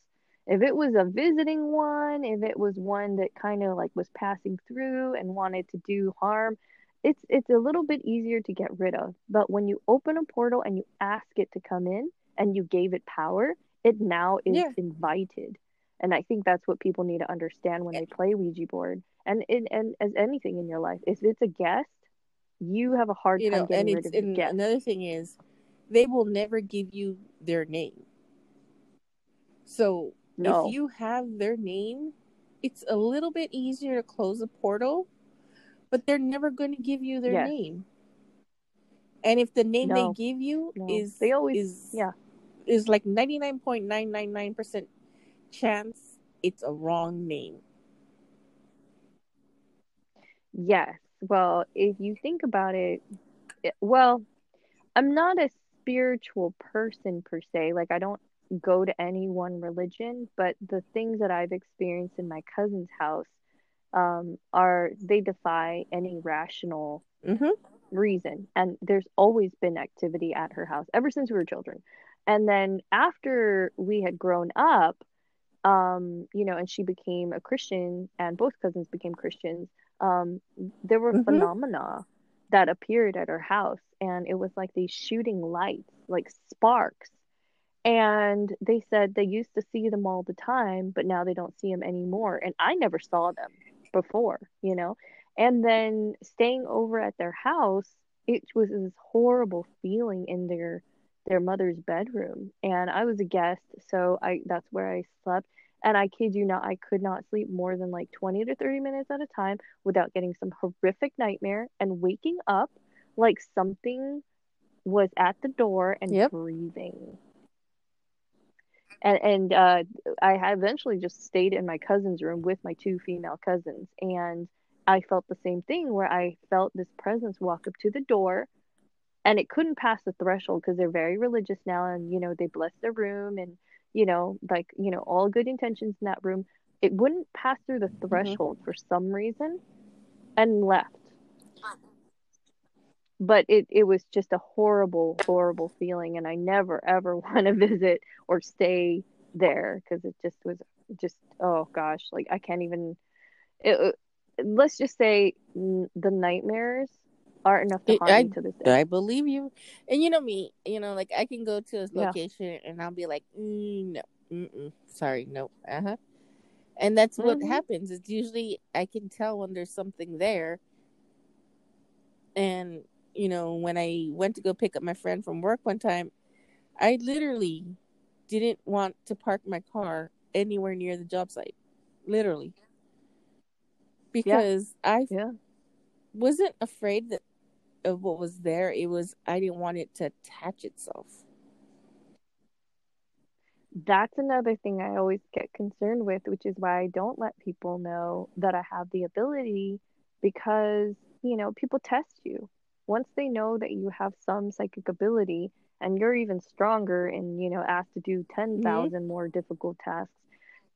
If it was a visiting one, if it was one that kind of like was passing through and wanted to do harm, it's it's a little bit easier to get rid of. But when you open a portal and you ask it to come in and you gave it power, it now is Yeah. invited. And I think that's what people need to understand when they play Ouija board. And and, and as anything in your life, if it's a guest, you have a hard You time know, and getting rid of and guest. another thing is they will never give you their name. So No. if you have their name, it's a little bit easier to close a portal, but they're never going to give you their Yes. name. And if the name No. they give you No. is They always- is yeah. is like ninety nine point nine nine nine percent chance it's a wrong name. Yes. Well, if you think about it, it- well, I'm not a spiritual person per se. Like, I don't go to any one religion, but the things that I've experienced in my cousin's house um, are they defy any rational Mm-hmm. reason. And there's always been activity at her house ever since we were children. And then after we had grown up, um, you know, and she became a Christian and both cousins became Christians, um, there were Mhm. phenomena that appeared at her house. And it was like these shooting lights, like sparks. And they said they used to see them all the time, but now they don't see them anymore. And I never saw them before, you know? And then staying over at their house, it was this horrible feeling in their their mother's bedroom. And I was a guest, so I that's where I slept. And I kid you not, I could not sleep more than like 20 to 30 minutes at a time without getting some horrific nightmare and waking up like something was at the door and Yep. breathing. And and uh, I eventually just stayed in my cousin's room with my two female cousins, and I felt the same thing where I felt this presence walk up to the door, and it couldn't pass the threshold because they're very religious now, and you know they bless their room, and you know like you know all good intentions in that room. It wouldn't pass through the threshold for some reason, and left. But it, it was just a horrible, horrible feeling, and I never ever want to visit or stay there because it just was just oh gosh, like I can't even. It, let's just say the nightmares are enough to haunt I- me to this day. I believe you. And you know me, you know, like I can go to a Yeah. location and I'll be like, mm, no, mm-mm, sorry, no, uh huh. And that's what Mhm. happens. It's usually I can tell when there's something there. And you know, when I went to go pick up my friend from work one time, I literally didn't want to park my car anywhere near the job site, literally, because I Yeah. wasn't afraid that of what was there. It was I didn't want it to attach itself. That's another thing I always get concerned with, which is why I don't let people know that I have the ability because, you know, people test you. Once they know that you have some psychic ability and you're even stronger and, you know, asked to do 10,000 more difficult tasks,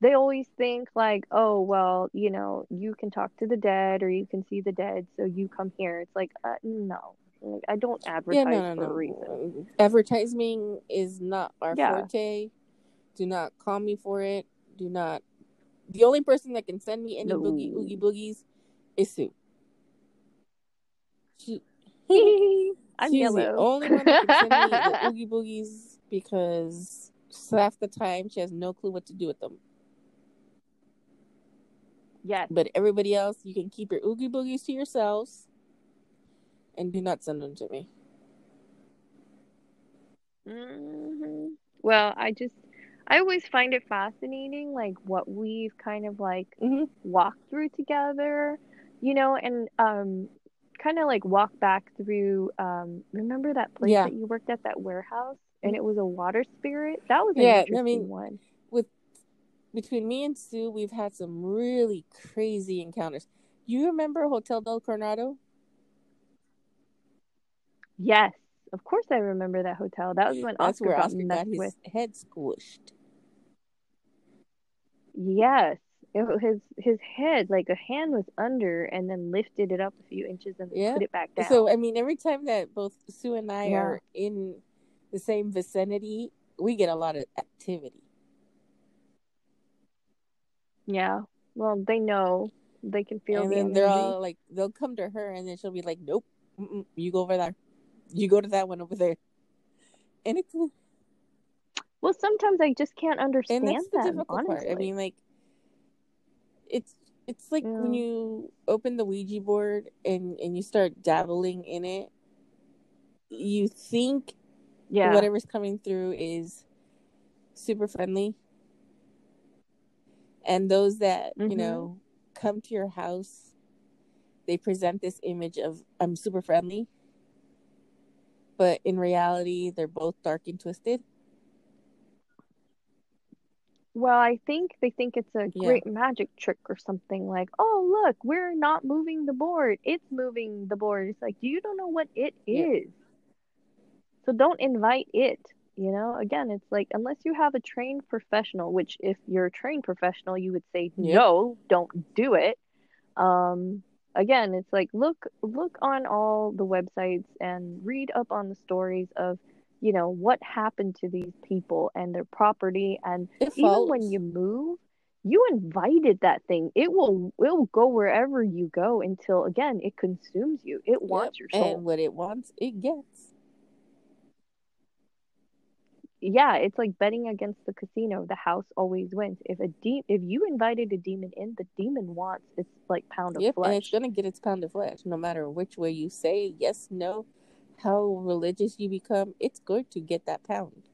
they always think like, oh, well, you know, you can talk to the dead or you can see the dead, so you come here. It's like, uh, no. Like, I don't advertise yeah, no, for no, a reason. no. Advertising is not our Yeah. forte. Do not call me for it. Do not. The only person that can send me any No. boogie oogie boogies is Sue. She, I'm she's yellow. the only one that can send me the oogie boogies because half the time she has no clue what to do with them. yes. But everybody else, you can keep your oogie boogies to yourselves, and do not send them to me. hmm Well, I just, I always find it fascinating, like what we've kind of like hmm walked through together, you know, and um, kind of like walk back through. Um, remember that place Yeah. that you worked at, that warehouse? and it was a water spirit. That was Yeah, I mean- one. with between me and Sue, we've had some really crazy encounters. You remember Hotel del Coronado? Yes, of course I remember that hotel. That was when That's Oscar where got Oscar got messed his with. head squished. Yes, it, his his head, like a hand was under, and then lifted it up a few inches and Yeah. put it back down. So I mean, every time that both Sue and I Yeah. are in the same vicinity, we get a lot of activity. yeah, well, they know they can feel and the then energy. they're all like, they'll come to her, and then she'll be like, "Nope, you go over there. You go to that one over there." And it's Well, sometimes I just can't understand and that's the them. difficult honestly, part. I mean, like, it's it's like when you open the Ouija board and and you start dabbling in it, you think yeah, whatever's coming through is super friendly. And those that, you Mhm. know, come to your house, they present this image of I'm super friendly. But in reality, they're both dark and twisted. Well, I think they think it's a Yeah. great magic trick or something like, oh, look, we're not moving the board. It's moving the board. It's like, you don't know what it Yeah. is. So don't invite it. You know, again, it's like, unless you have a trained professional, which if you're a trained professional, you would say, Yep. no, don't do it. Um, again, it's like, look, look on all the websites and read up on the stories of, you know, what happened to these people and their property. And It even when you move you invited that thing. It will it will go wherever you go until again it consumes you. It wants your soul. And what it wants, it gets. yeah it's like betting against the casino. The house always wins. If a de- if you invited a demon in the demon wants its like pound of Yep, flesh and it's gonna get its pound of flesh, no matter which way you say yes, no, how religious you become. It's good to get that pound.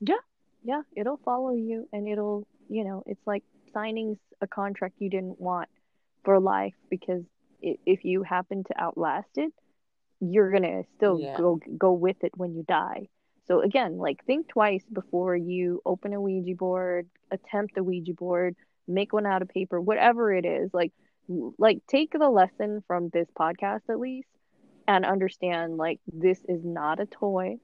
yeah yeah, it'll follow you and it'll you know it's like signing a contract you didn't want for life because if you happen to outlast it you're gonna still Yeah. go go with it when you die so again like think twice before you open a ouija board attempt a ouija board make one out of paper whatever it is like like take the lesson from this podcast at least and understand like this is not a toy.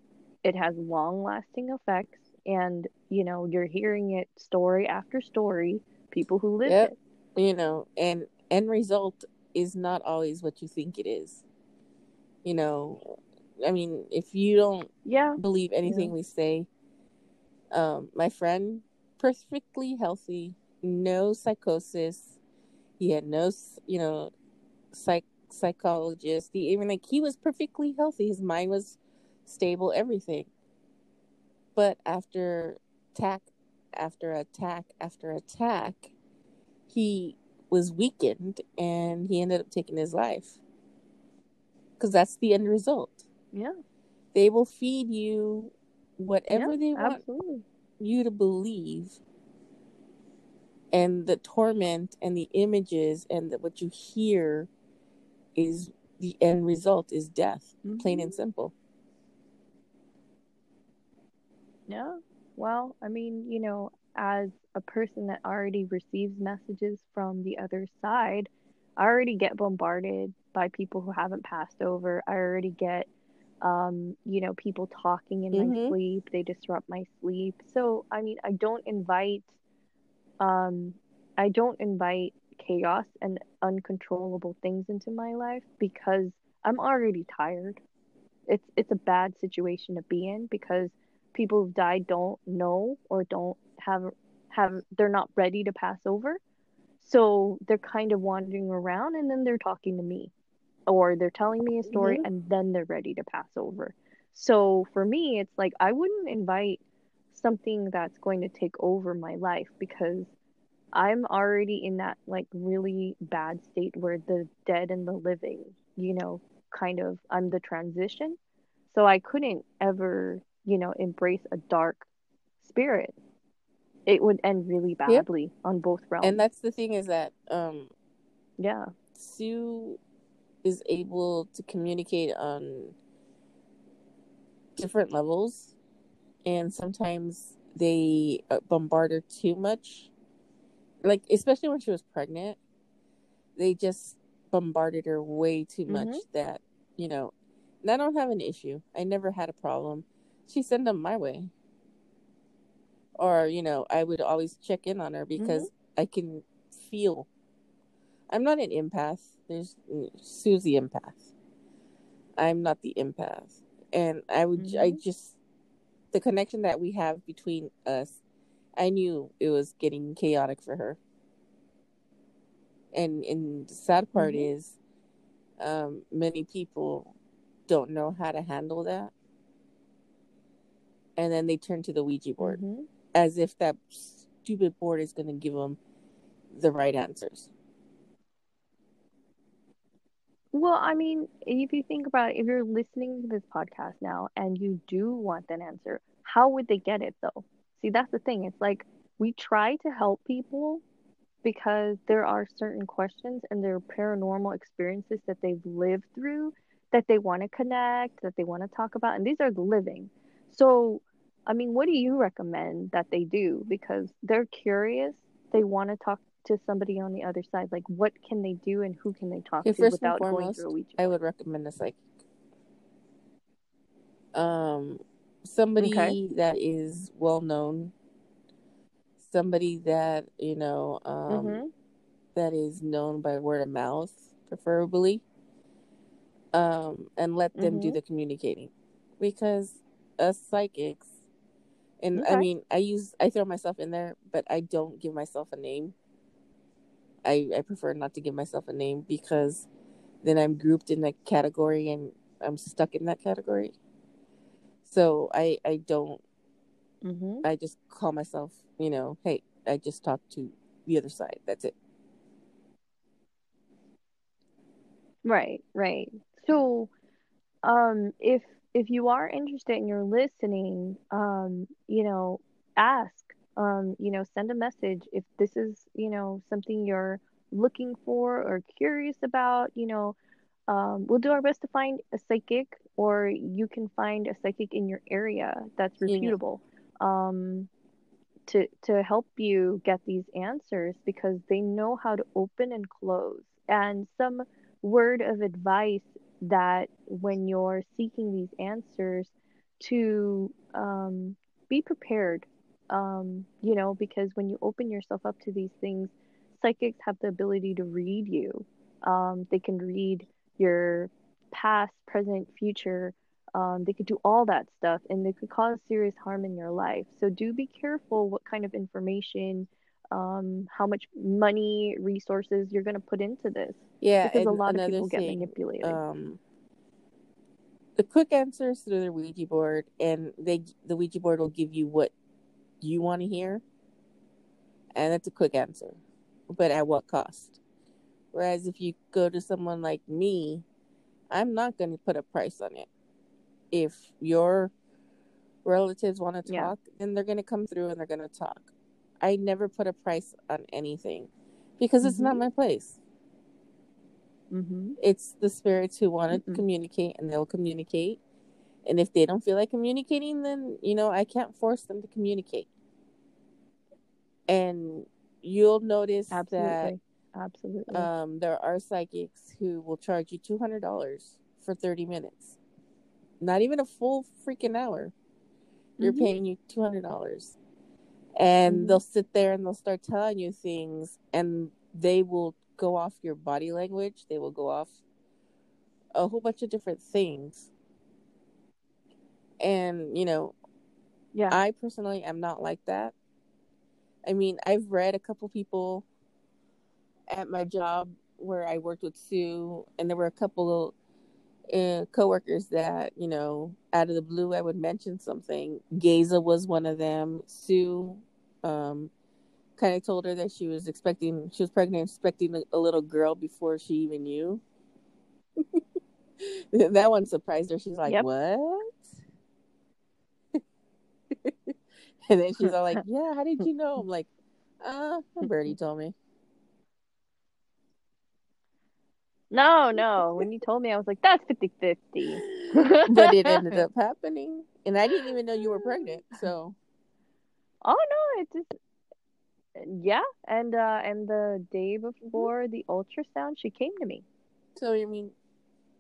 It has long lasting effects and you know you're hearing it story after story people who live Yep. it. You know and end result is not always what you think it is. You know i mean if you don't yeah. believe anything we say um my friend perfectly healthy no psychosis he had no you know psych psychologist he even like he was perfectly healthy. His mind was stable everything. But after attack after attack after attack he was weakened and he ended up taking his life. Because that's the end result. Yeah. They will feed you whatever yeah, they want absolutely. you to believe and the torment and the images and the, what you hear is the end result is death plain and simple Yeah. Well, I mean, you know, as a person that already receives messages from the other side, I already get bombarded by people who haven't passed over. I already get, um, you know, people talking in my Mhm. sleep. They disrupt my sleep. So, I mean, I don't invite, um, I don't invite chaos and uncontrollable things into my life because I'm already tired. It's it's a bad situation to be in because people who've died don't know or don't have have they're not ready to pass over. So they're kind of wandering around and then they're talking to me or they're telling me a story Mhm. and then they're ready to pass over. So for me it's like I wouldn't invite something that's going to take over my life because I'm already in that like really bad state where the dead and the living, you know, kind of I'm the transition. So I couldn't ever, you know, embrace a dark spirit. It would end really badly on both realms. and that's the thing is that um yeah. sue is able to communicate on different levels, and sometimes they uh, bombard her too much. Like especially when she was pregnant, they just bombarded her way too much Mhm. that you know. And I don't have an issue. I never had a problem. She sent them my way, or you know, I would always check in on her because I can feel. I'm not an empath. There's Susie empath. I'm not the empath, and I would. I Mhm. just the connection that we have between us. I knew it was getting chaotic for her, and and the sad part Mhm. is, um, many people don't know how to handle that, and then they turn to the Ouija board Mhm. as if that stupid board is going to give them the right answers. Well, I mean, if you think about it, if you're listening to this podcast now and you do want that answer, how would they get it though? See, that's the thing. It's like we try to help people because there are certain questions and there are paranormal experiences that they've lived through that they want to connect, that they want to talk about, and these are living. So, I mean, what do you recommend that they do? Because they're curious, they want to talk to somebody on the other side. Like, what can they do and who can they talk Okay, to without going through a Ouija I would recommend a psychic. Um, somebody Okay. that is well known, somebody that you know, um, Mm-hmm. that is known by word of mouth, preferably. Um, and let them do Mm-hmm. the communicating, because us psychics, and I mean, I use I throw myself in there, but I don't give myself a name. I I prefer not to give myself a name because then I'm grouped in a category and I'm stuck in that category. So I I don't Mm-hmm. I just call myself, you know, hey, I just talked to the other side. That's it. Right, right. So, um, if if you are interested and you're listening, um, you know, ask, um, you know, send a message if this is, you know, something you're looking for or curious about, you know, um, we'll do our best to find a psychic or you can find a psychic in your area that's reputable. Um, to to help you get these answers because they know how to open and close. And some word of advice that when you're seeking these answers to um, be prepared, um, you know, because when you open yourself up to these things, psychics have the ability to read you. Um, they can read your past, present, future um, they could do all that stuff and they could cause serious harm in your life. So do be careful what kind of information, um, how much money, resources you're going to put into this yeah, because a lot of people get manipulated. um, the quick answers through the Ouija board, and they the Ouija board will give you what you want to hear, and that's a quick answer, but at what cost? Whereas if you go to someone like me, I'm not going to put a price on it. If your relatives want to Yeah. talk, then they're going to come through and they're going to talk. I never put a price on anything because it's not Mhm. my place. Mm-hmm. It's the spirits who want to Mm-mm. communicate and they'll communicate. And if they don't feel like communicating, then, you know, I can't force them to communicate. And you'll notice that Absolutely. Absolutely. um, there are psychics who will charge you $200 for 30 minutes. Not even a full freaking hour. You're Mhm. paying you $200. And Mhm. they'll sit there and they'll start telling you things and they will go off your body language. They will go off a whole bunch of different things. And, you know, yeah. I personally am not like that. I mean, I've read a couple people at my job where I worked with Sue, and there were a couple uh, coworkers that, you know, out of the blue, I would mention something. Geza was one of them. Sue um, kind of told her that she was expecting, she was pregnant, expecting a, little girl before she even knew. that one surprised her. She's like, Yep. what? and then she's all like, yeah, how did you know? I'm like, uh, birdie told me. No, no. When you told me, I was like, that's 50 50. but it ended up happening. and I didn't even know you were pregnant. So, oh no, it's just yeah, and uh, and the day before the ultrasound, she came to me. So you mean,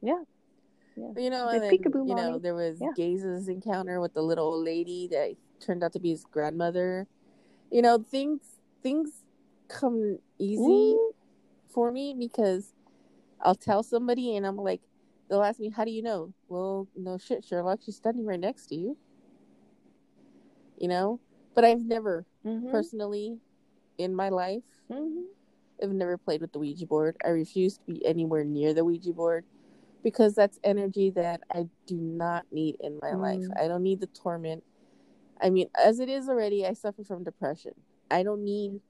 yeah, yeah. You know, The and then, you know, there was Yeah. Gaze's encounter with the little old lady that turned out to be his grandmother. You know, things things come easy Ooh. for me because I'll tell somebody and I'm like, they'll ask me, "How do you know?" Well, no shit, Sherlock. She's standing right next to you. You know, but I've never Mhm. personally in my life Mhm. I've never played with the Ouija board. I refuse to be anywhere near the Ouija board because that's energy that I do not need in my life. Mm. I don't need the torment. I mean, as it is already, I suffer from depression. I don't need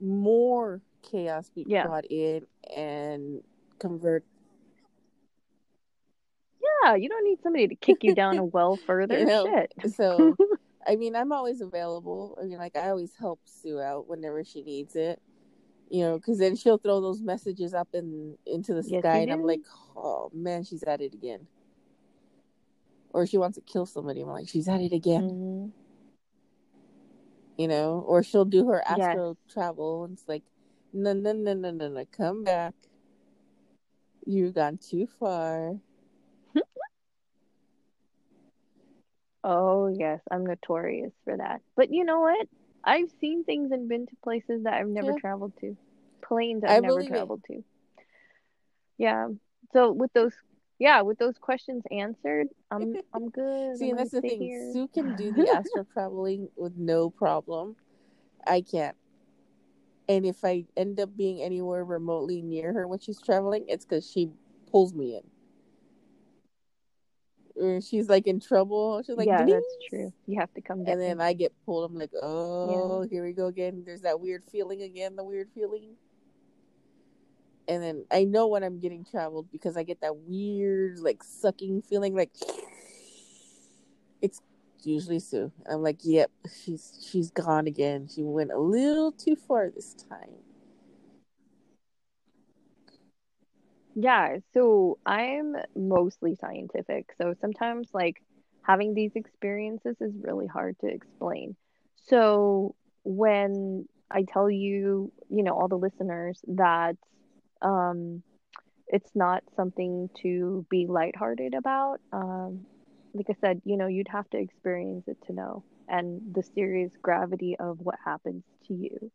more chaos be Yeah. brought in and convert. Yeah, you don't need somebody to kick you down a well further. You know, Shit. So, I mean, I'm always available. I mean, like, I always help Sue out whenever she needs it. You know, because then she'll throw those messages up in into the Yes, sky, and I'm like, oh man, she's at it again. Or she wants to kill somebody. I'm like, she's at it again. Mhm. You know, or she'll do her Yes. astral travel, and it's like, no, no, no, no, no, no, come back. You've gone too far. Oh yes, I'm notorious for that. But you know what? I've seen things and been to places that I've never Yeah. traveled to. Planes I've I never believe it. traveled to. Yeah. So with those yeah, with those questions answered, I'm I'm good. See, I'm and that's the thing. here. Sue can do the astral traveling with no problem. I can't. And if I end up being anywhere remotely near her when she's traveling, it's because she pulls me in. Or she's like in trouble. She's like, yeah, that's true. You have to come And then. I get pulled. I'm like, oh, here we go again. There's that weird feeling again, the weird feeling. And then I know when I'm getting traveled because I get that weird, like, sucking feeling. Like, it's usually Sue. I'm like, yep, she's she's gone again. She went a little too far this time. Yeah, so I'm mostly scientific. So sometimes, like, having these experiences is really hard to explain. So when I tell you, you know, all the listeners that um, it's not something to be lighthearted about, um, like I said, you know, you'd have to experience it to know, and the serious gravity of what happens to you.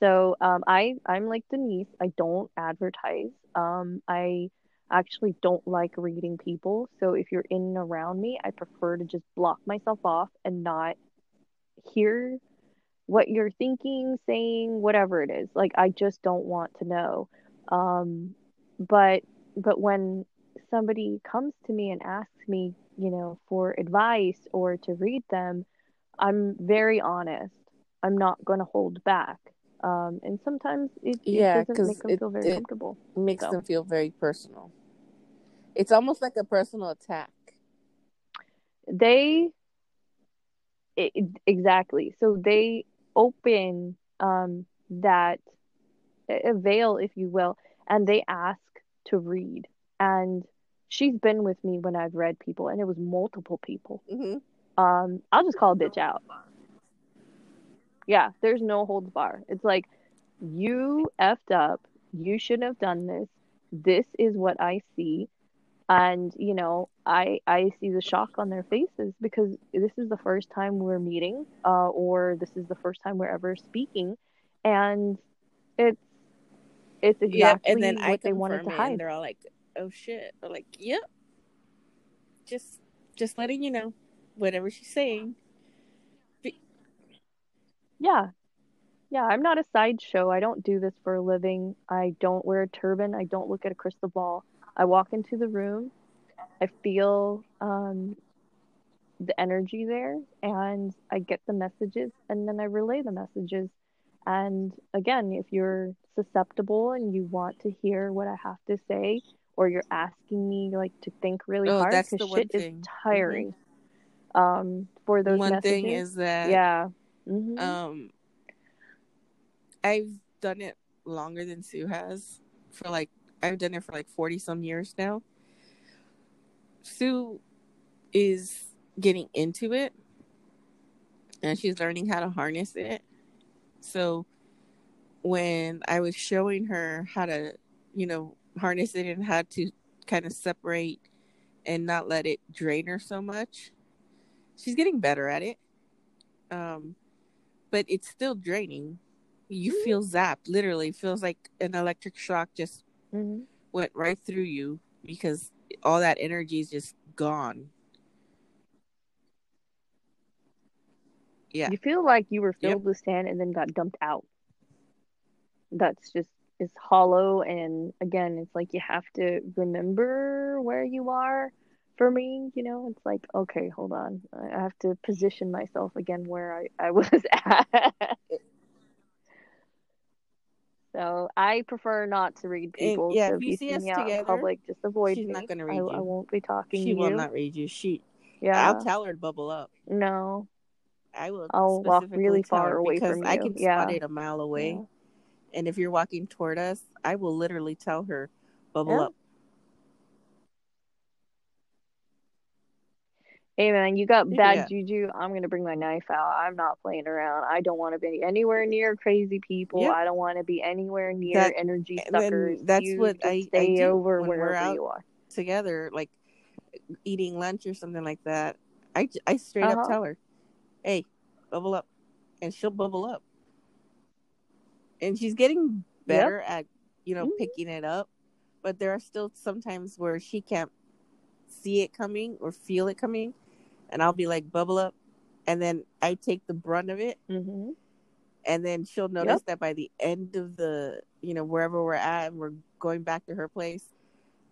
So um, I I'm like Denise. I don't advertise. Um, I actually don't like reading people. So if you're in and around me, I prefer to just block myself off and not hear what you're thinking, saying, whatever it is. Like I just don't want to know. Um, but but when somebody comes to me and asks me, you know, for advice or to read them, I'm very honest. I'm not going to hold back. Um, and sometimes it, it Yeah, doesn't make them it- feel very it- comfortable. Makes So. them feel very personal. It's almost like a personal attack. They it, exactly. So they open um, that a veil, if you will, and they ask to read. And she's been with me when I've read people, and it was multiple people. hmm Um, I'll just call a bitch out. Yeah, there's no holds bar. It's like you effed up. You shouldn't have done this. This is what I see. And you know, I I see the shock on their faces because this is the first time we're meeting, uh, or this is the first time we're ever speaking, and it's it's exactly Yeah, and then what I they wanted to hide. they're all like, "Oh shit!" They're like, "Yep." Just, just letting you know, whatever she's saying. Be- Yeah. Yeah, I'm not a sideshow. I don't do this for a living. I don't wear a turban. I don't look at a crystal ball. I walk into the room. I feel um, the energy there, and I get the messages, and then I relay the messages. And again, if you're susceptible and you want to hear what I have to say, or you're asking me like to think really Oh, hard, because shit is thing. tiring. Um, for those One messages. thing is that, yeah. hmm um, I've done it longer than Sue has. For like, I've done it for like forty some years now. Sue is getting into it and she's learning how to harness it. So when I was showing her how to, you know, harness it and how to kind of separate and not let it drain her so much, she's getting better at it. Um, but it's still draining. You mm-hmm. feel zapped, literally feels like an electric shock just mm-hmm. went right through you because all that energy is just gone. Yeah. You feel like you were filled yep. with sand and then got dumped out. That's just is hollow and again it's like you have to remember where you are for me you know it's like okay hold on i have to position myself again where i, I was at so i prefer not to read people and, yeah so if you see us together in public just avoid she's me. not going to read I, you I won't be talking she to will you. not read you she yeah i'll tell her to bubble up no I will. I'll walk really far away because from you. I can yeah. spot it a mile away. Yeah. And if you're walking toward us, I will literally tell her, "Bubble yeah. up." Hey man, you got bad yeah. juju. I'm gonna bring my knife out. I'm not playing around. I don't want to be anywhere near crazy people. Yep. I don't want to be anywhere near that, energy suckers. That's you what I stay I over when wherever we're out you are together, like eating lunch or something like that. I, I straight uh-huh. up tell her, "Hey, bubble up," and she'll bubble up. And she's getting better yep. at you know mm-hmm. picking it up, but there are still sometimes where she can't see it coming or feel it coming, and I'll be like, "Bubble up," and then I take the brunt of it. Mm-hmm. And then she'll notice yep. that by the end of the, you know, wherever we're at, and we're going back to her place.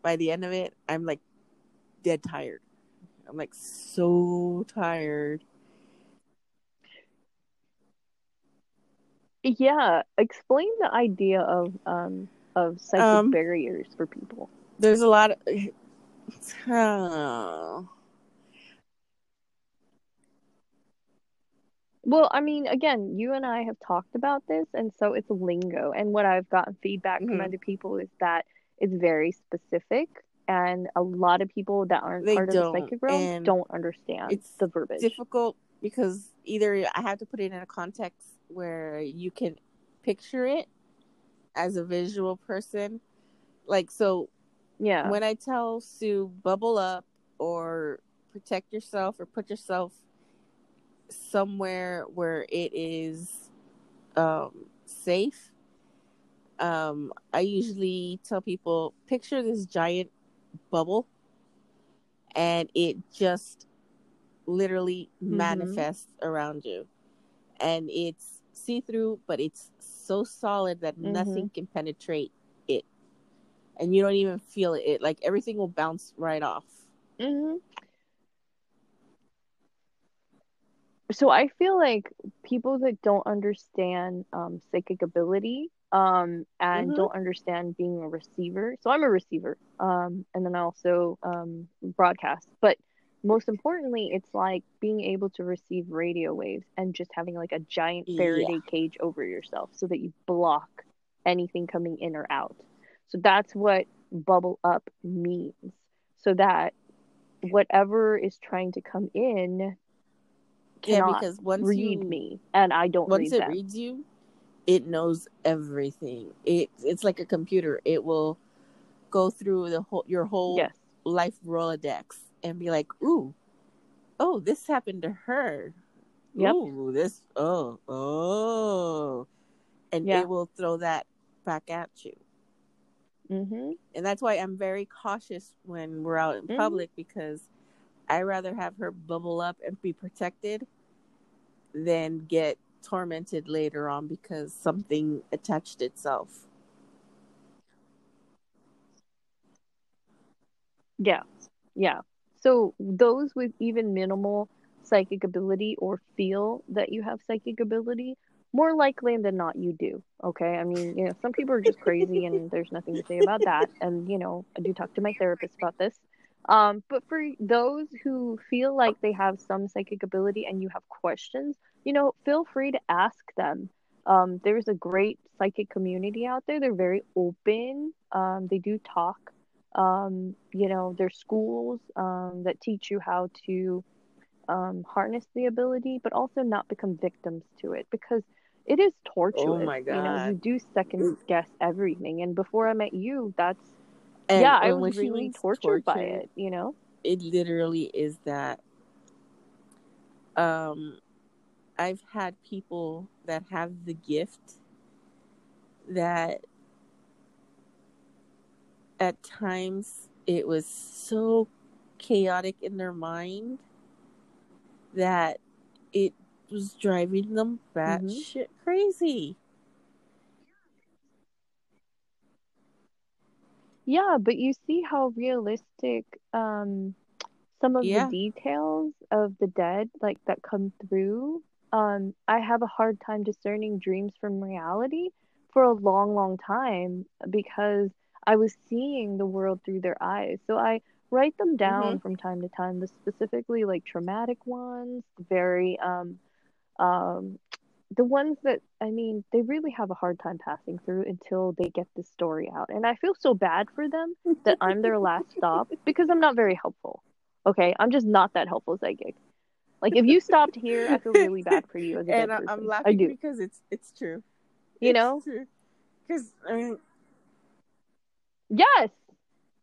By the end of it, I'm like dead tired. I'm like so tired. Yeah, explain the idea of um of psychic um, barriers for people. There's a lot of. Oh. Well, I mean, again, you and I have talked about this, and so it's lingo. And what I've gotten feedback mm-hmm. from other people is that it's very specific, and a lot of people that aren't they part of the psychic realm don't understand it's the verbiage. Difficult because either I have to put it in a context where you can picture it as a visual person. Like so yeah. When I tell Sue bubble up or protect yourself or put yourself somewhere where it is um, safe, um, I usually tell people picture this giant bubble and it just literally mm-hmm. manifests around you. And it's see through, but it's so solid that mm-hmm. nothing can penetrate it. And you don't even feel it. like everything will bounce right off. Mm-hmm. So I feel like people that don't understand um, psychic ability um, and mm-hmm. don't understand being a receiver. So I'm a receiver, um, and then I also um, broadcast. But most importantly, it's like being able to receive radio waves and just having like a giant Faraday yeah. cage over yourself so that you block anything coming in or out. So that's what bubble up means. So that whatever is trying to come in cannot yeah, because once read you, me and I don't once read it reads you, it knows everything. It it's like a computer. It will go through the whole your whole yes. life Rolodex and be like, ooh, oh, this happened to her. Yep. Ooh, this, oh, oh. And yeah. it will throw that back at you. Mm-hmm. And that's why I'm very cautious when we're out in mm-hmm. public because I rather have her bubble up and be protected than get tormented later on because something attached itself. Yeah. Yeah. So those with even minimal psychic ability or feel that you have psychic ability, more likely than not you do. Okay. I mean, you know, some people are just crazy and there's nothing to say about that. And, you know, I do talk to my therapist about this. Um, but for those who feel like they have some psychic ability and you have questions, you know, feel free to ask them. Um, there's a great psychic community out there. They're very open. Um, they do talk um, you know, there's schools um, that teach you how to um, harness the ability, but also not become victims to it because it is torturous. Oh my god! You know, you do second guess everything. And before I met you, that's And yeah, I was really means tortured by it. You know. it literally is that um I've had people that have the gift that at times it was so chaotic in their mind that it was driving them batshit crazy. Yeah, but you see how realistic um some of the details of the dead like that come through. Um, I have a hard time discerning dreams from reality for a long, long time because I was seeing the world through their eyes. So I write them down Mhm. from time to time, the specifically like traumatic ones, very um um the ones that I mean, they really have a hard time passing through until they get this story out. And I feel so bad for them that I'm their last stop because I'm not very helpful. Okay, I'm just not that helpful psychic. Like if you stopped here, I feel really bad for you as a and I, I laughing because it's it's true. You It's know? Because I mean, Yes.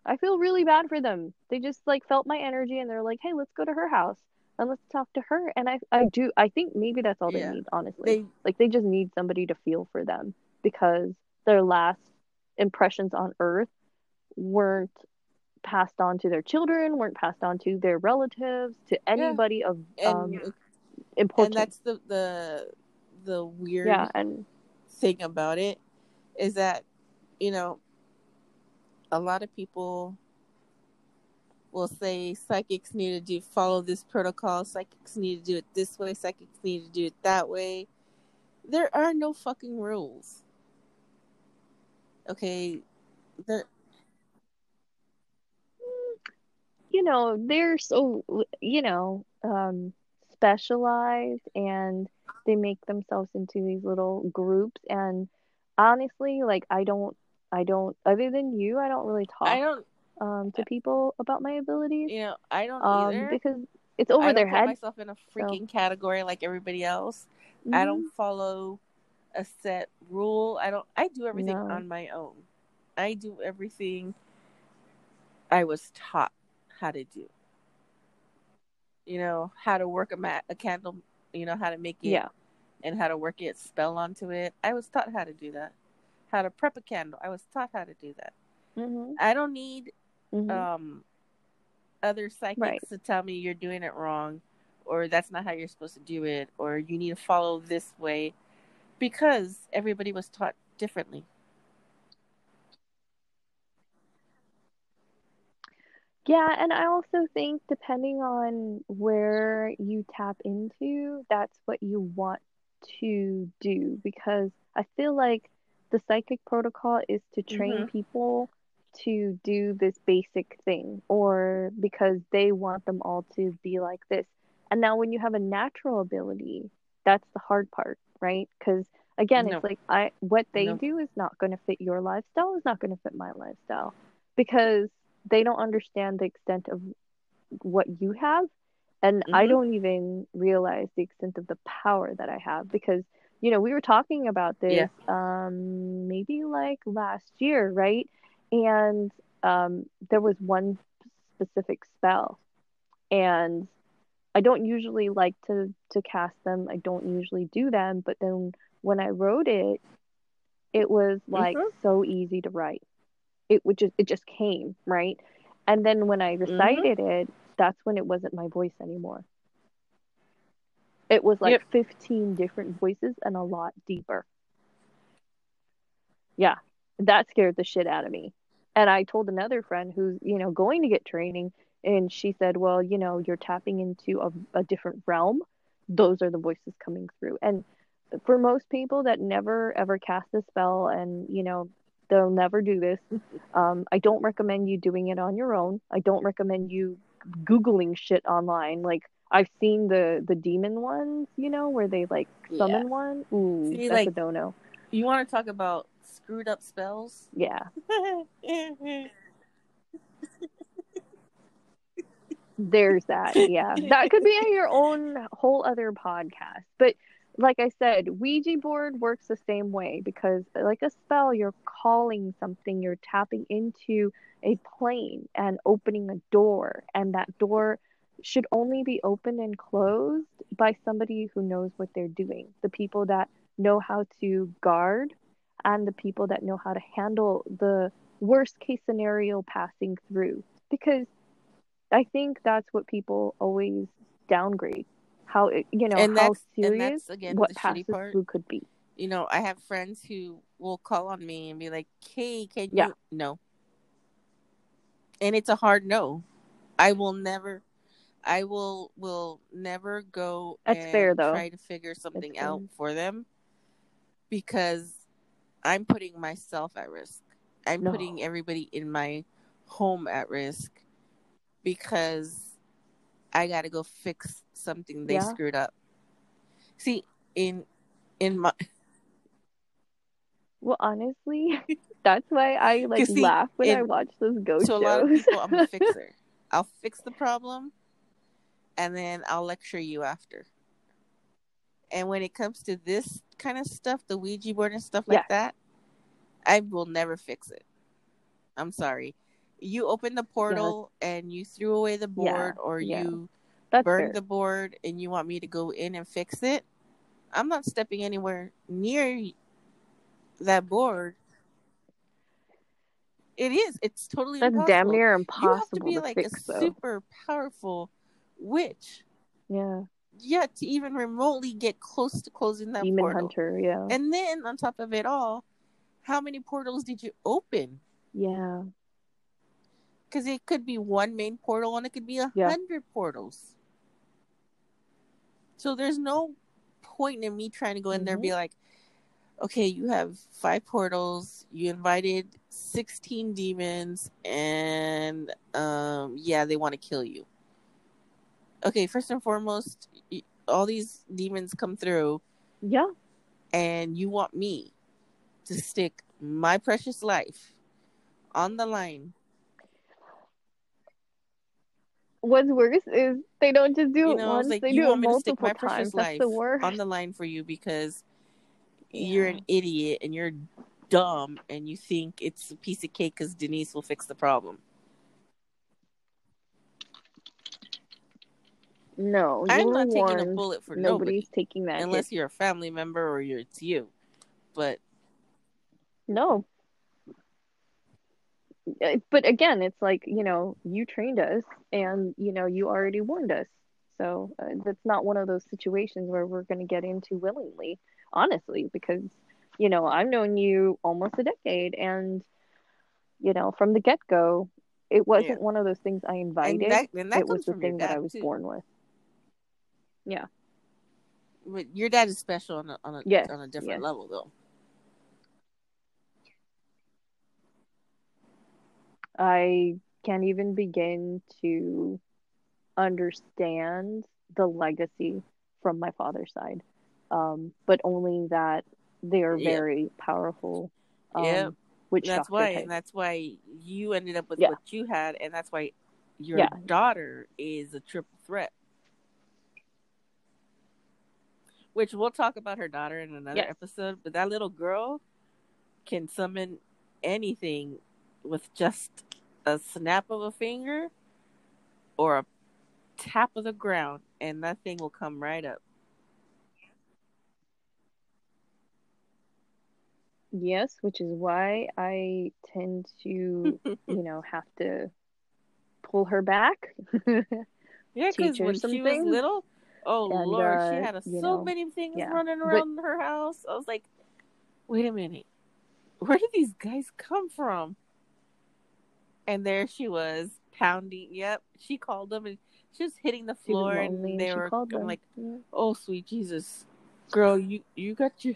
I feel really bad for them. They just like felt my energy and they're like, "Hey, let's go to her house and let's talk to her." And I I do I think maybe that's all they yeah, need, honestly. they Like they just need somebody to feel for them because their last impressions on earth weren't passed on to their children, weren't passed on to their relatives, to yeah, anybody of and um and importance. that's the the the weird Yeah, and thing about it is that you know a lot of people will say psychics need to do follow this protocol psychics need to do it this way psychics need to do it that way. There are no fucking rules. Okay? There you know, they're so, you know, um, specialized and they make themselves into these little groups. And honestly, like, I don't, I don't, other than you, I don't really talk i don't um, to people about my abilities. you know i don't um, either. because it's i over their head. myself in a So, freaking category like everybody else. I mhm, don't follow a set rule. I don't i do everything no. on my own. I do everything i was taught how to do. You know how to work a mat a candle you know how to make it Yeah. and how to work it spell onto it. I was taught how to do that how to prep a candle. I was taught how to do that. Hmm i don't need hmm um other Right. psychics to tell me you're doing it wrong or that's not how you're supposed to do it or you need to follow this way because everybody was taught differently. Yeah, and I also think depending on where you tap into, that's what you want to do because I feel like the psychic protocol is to train hmm people to do this basic thing or because they want them all to be like this. And now when you have a natural ability, that's the hard part, right? Because again, no. it's like I what they no. do is not going to fit your lifestyle, is not going to fit my lifestyle because they don't understand the extent of what you have. And I hmm don't even realize the extent of the power that I have because you know we were talking about yeah. this um maybe like last year right? And um there was one specific spell. And I don't usually like to to cast them. I don't usually do them. But then when I wrote it it was like hmm so easy to write. It would just it just came right? And then when i hmm recited it that's when it wasn't my voice anymore it was like yep. 15 different voices and a lot deeper. Yeah. That scared the shit out of me. And i told another friend who's you know going to get training and she said well you know you're tapping into a, a different realm. Those are the voices coming through. And for most people that never ever cast a spell and you know they'll never do this um, i don't recommend you doing it on your own. I don't recommend you googling shit online. Like i've seen the the demon ones you know where they like yeah summon one ooh see that's a like dono you want to talk about screwed up spells yeah There's that. Yeah. that could be your own whole other podcast. But like I said, Ouija board works the same way because, like a spell, you're calling something, you're tapping into a plane and opening a door, and that door should only be opened and closed by somebody who knows what they're doing. The people that know how to guard and the people that know how to handle the worst case scenario passing through. Because I think that's what people always downgrade how you know and how serious again, what passes through could be. You know, I have friends who will call on me and be like, "Hey, can yeah. you?" No, and it's a hard no. I will never. I will will never go. That's fair though. Try to figure something out for them because I'm putting myself at risk. I'm no. putting everybody in my home at risk because I got to go fix something they yeah. screwed up. See, in in my well, honestly, that's why I like see, laugh when in, I watch those ghost so shows. So a lot of people, I'm a fixer. I'll fix the problem, and then I'll lecture you after. And when it comes to this kind of stuff, the Ouija board and stuff like yeah. that, I will never fix it. I'm sorry you opened the portal yeah. and you threw away the board yeah. or you That's burned fair. the board and you want me to go in and fix it, I'm not stepping anywhere near that board. It is. It's totally That's impossible. damn near impossible. You have to be to like fix, a though. super powerful witch. Yeah. Yeah, to even remotely get close to closing that Demon portal. hunter, yeah. And then on top of it all, how many portals did you open? Yeah because it could be one main portal and it could be a yeah. hundred portals. So there's no point in me trying to go in mm-hmm. there and be mm-hmm. like, okay, you have five portals, you invited 16 demons, and um, yeah, they want to kill you. Okay, first and foremost, all these demons come through. Yeah. And you want me to stick my precious life on the line what's worse is they don't just do you it once; like, they do it multiple times. That's the worst. On the line for you because yeah. you're an idiot and you're dumb and you think it's a piece of cake because Denise will fix the problem. No, I'm not taking a bullet for nobody's nobody, taking that unless hit. you're a family member or you're it's you. But no, uh, but again, it's like, you know, you trained us and, you know, you already warned us. So uh, that's not one of those situations where we're going to get into willingly, honestly, because, you know, I've known you almost a decade and, you know, from the get go, it wasn't yeah. one of those things I invited. And that, and that it was the thing that I was too. born with. Yeah. But your dad is special on a, on a, yes. on a different yes. level, though. I can't even begin to understand the legacy from my father's side, um, but only that they are yeah. very powerful. Um, yeah, which that's why, type. and that's why you ended up with yeah. what you had, and that's why your yeah. daughter is a triple threat. Which we'll talk about her daughter in another yes. episode, but that little girl can summon anything with just a snap of a finger or a tap of the ground, and that thing will come right up. Yes, which is why I tend to, you know, have to pull her back. yeah, because when she things. was little, oh and, lord, uh, she had a, so know, many things yeah. running around but, her house. I was like, wait a minute, where did these guys come from? and there she was pounding. Yep, she called them and she was hitting the floor, and they were I'm like, yeah. "Oh, sweet Jesus, girl, you you got your."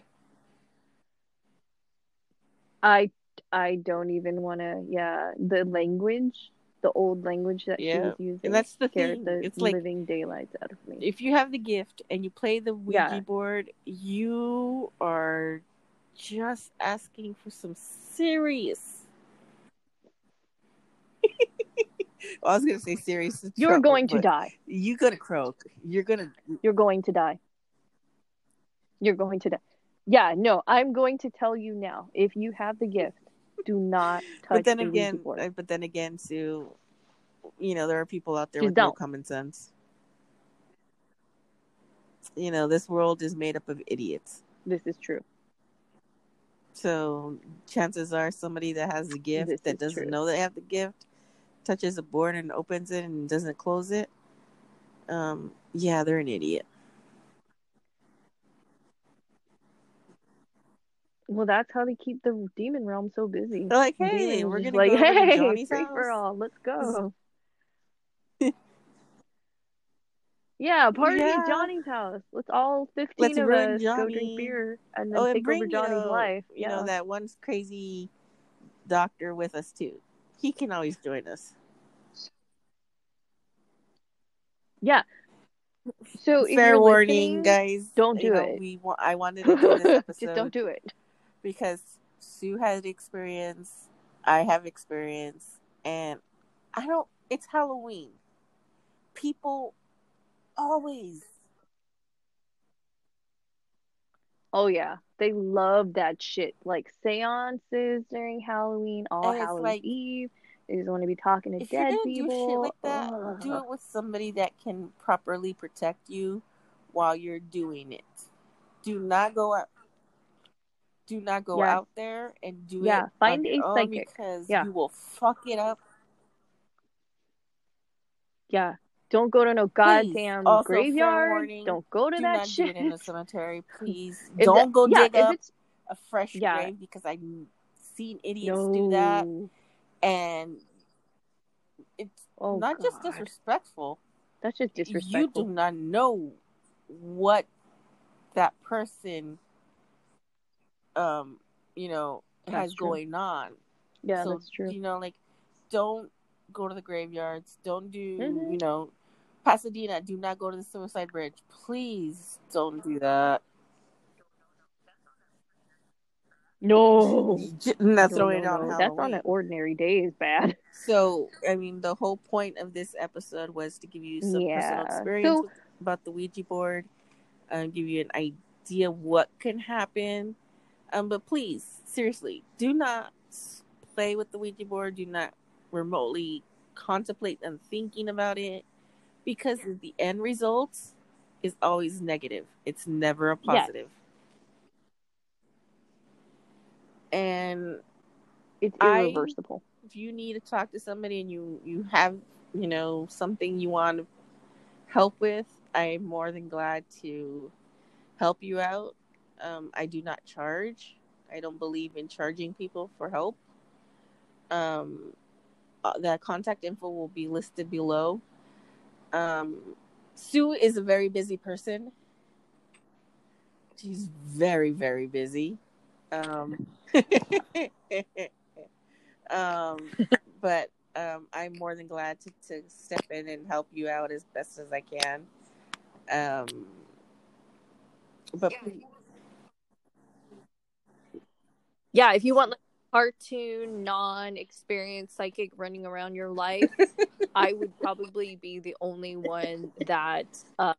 I I don't even want to. Yeah, the language, the old language that yeah. she was using, and that's the thing. The it's like living daylights out of me. If you have the gift and you play the Ouija yeah. board, you are just asking for some serious I was gonna say serious. You're trouble, going to die. You're gonna croak. You're gonna. You're going to die. You're going to die. Yeah, no, I'm going to tell you now. If you have the gift, do not touch But then the again, board. but then again, Sue, you know there are people out there Just with no don't. common sense. You know this world is made up of idiots. This is true. So chances are somebody that has the gift This that doesn't true. know they have the gift touches a board and opens it and doesn't close it. Um, yeah, they're an idiot. Well, that's how they keep the demon realm so busy. They're like, hey, Demons we're gonna like, go over to hey, Johnny's free house. for all. Let's go. yeah, party Yeah. at Johnny's house. Let's all 15 Let's of us go drink beer and then Oh, and take over Johnny's uh, you know, life. you Yeah. know that one crazy doctor with us too. He can always join us. yeah. So Fair warning, guys. don't you do know, it. We wa- I wanted to do this episode just don't do it. Because Sue has experience, I have experience, and I don't. It's Halloween. People always. Oh yeah, they love that shit. Like seances during Halloween, all Halloween like- Eve. They just want to be talking to dead gonna do people. shit like that, do it with somebody that can properly protect you while you're doing it. Do not go out. Do not go Yeah. out there and do Yeah, it. find a psychic. because Yeah. you will fuck it up. Yeah, don't go to no goddamn Also, graveyard. warning, Don't go to Do that not shit. in a cemetery, please. If Don't that- go yeah, dig up it's a fresh Yeah. grave because I've seen idiots no. do that, and it's Oh, not just disrespectful. That's just disrespectful. You do not know what that person, um, you know, That's has true. going on. yeah, so that's true. you know, like, don't go to the graveyards. Don't do, Mhm. you know, Pasadena. Do not go to the Suicide Bridge. Please don't do that. No, Not No, throwing no, no. That's on an ordinary day is bad. So, I mean, the whole point of this episode was to give you some personal experience So- about the Ouija board, and give you an idea what can happen. Um, but please, seriously, do not play with the Ouija board. Do not remotely contemplate and thinking about it because the end result is always negative. It's never a Yes. positive. And It's I- irreversible. if you need to talk to somebody and you you have you know something you want to help with i'm more than glad to help you out um, i do not charge. I don't believe in charging people for help. Um, uh, the contact info will be listed below. Um, sue is a very busy person. She's very very busy. Um, um, but um, I'm more than glad to, to step in and help you out as best as I can. Um, but Yeah, if you want like cartoon, non-experienced psychic running around your life, I would probably be the only one that uh,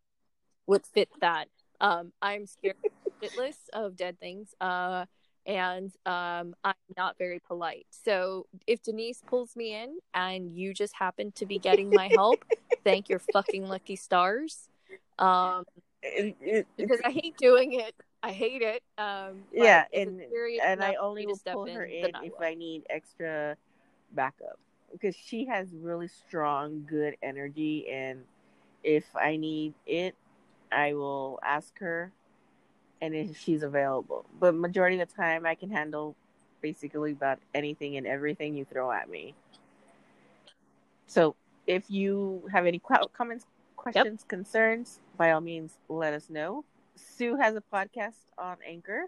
would fit that. Um, I'm scared shitless of dead things, uh, and um, I'm not very polite. So if Denise pulls me in and you just happen to be getting my help, thank your fucking lucky stars. Um, it, it, because I hate doing it. I hate it. Um, yeah, and and I only me will step pull her in then I if. I need extra backup because she has really strong, good energy, and if I need it, I will ask her, and if she's available. But majority of the time, I can handle basically about anything and everything you throw at me. So if you have any qu- comments, questions, concerns, by all means, let us know. Sue has a podcast on Anchor.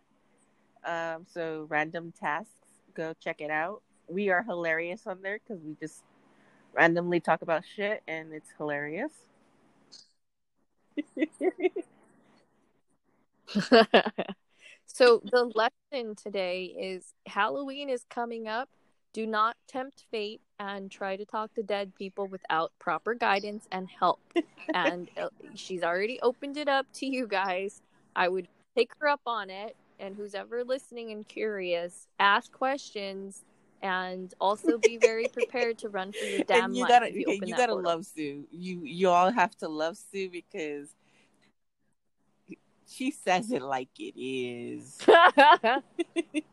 Um, so random tasks, go check it out. We are hilarious on there because we just randomly talk about shit and it's hilarious. so the lesson today is Halloween is coming up. Do not tempt fate and try to talk to dead people without proper guidance and help. and uh, she's already opened it up to you guys. I would take her up on it. And who's ever listening and curious, ask questions and also be very prepared to run for your damn and you life. gotta you you, open you that gotta portal. love Sue. You you all have to love Sue because she says it like it is.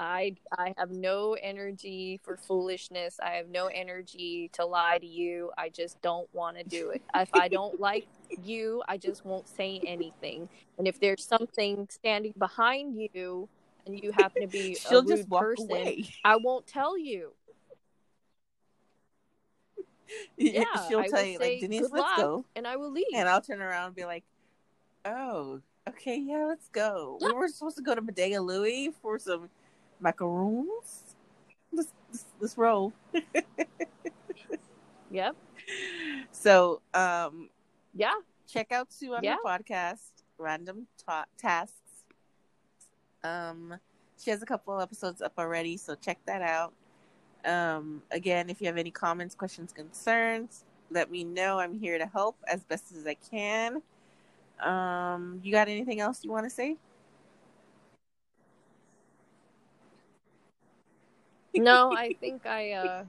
I I have no energy for foolishness. I have no energy to lie to you. I just don't want to do it. If I don't like you, I just won't say anything. And if there's something standing behind you and you happen to be a She'll rude just walk person, away. I won't tell you. Yeah, She'll I tell you like Denise, let's luck, go, and I will leave. and I'll turn around and be like, oh, okay, yeah, let's go. We were supposed to go to Bottega Louie for some macaroons. Let's let's, let's roll. Yep. So, um, Yeah. check out Sue on Yeah. her podcast, Random Ta- Tasks. Um, she has a couple episodes up already, so check that out. Um, again, if you have any comments, questions, concerns, let me know. I'm here to help as best as I can. Um, you got anything else you want to say? No, I think I uh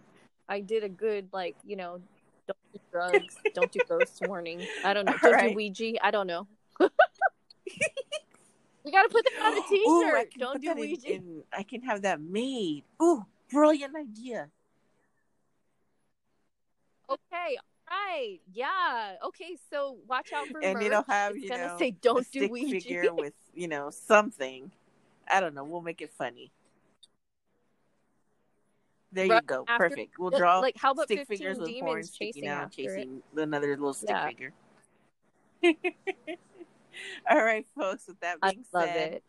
I did a good like, you know, don't do drugs, don't do ghost warning. I don't know. Don't Alright. do Ouija. I don't know. you gotta put that on a Ooh, I t-shirt. don't do that in- Ouija. in- I can have that made. Ooh, brilliant idea. Okay, right. Yeah. Okay, so watch out for and merch. it'll have it's you gonna know say don't do Ouija. figure with you know something. I don't know. We'll make it funny. There you go. after- Perfect. We'll draw like how about stick 15 figures with demons horns chasing out, it? chasing another little stick Yeah. figure. All right, folks. With that I being love said, it.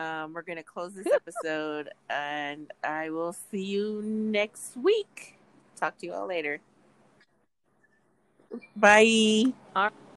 um, we're gonna close this episode, and I will see you next week. Talk to you all later. Bye.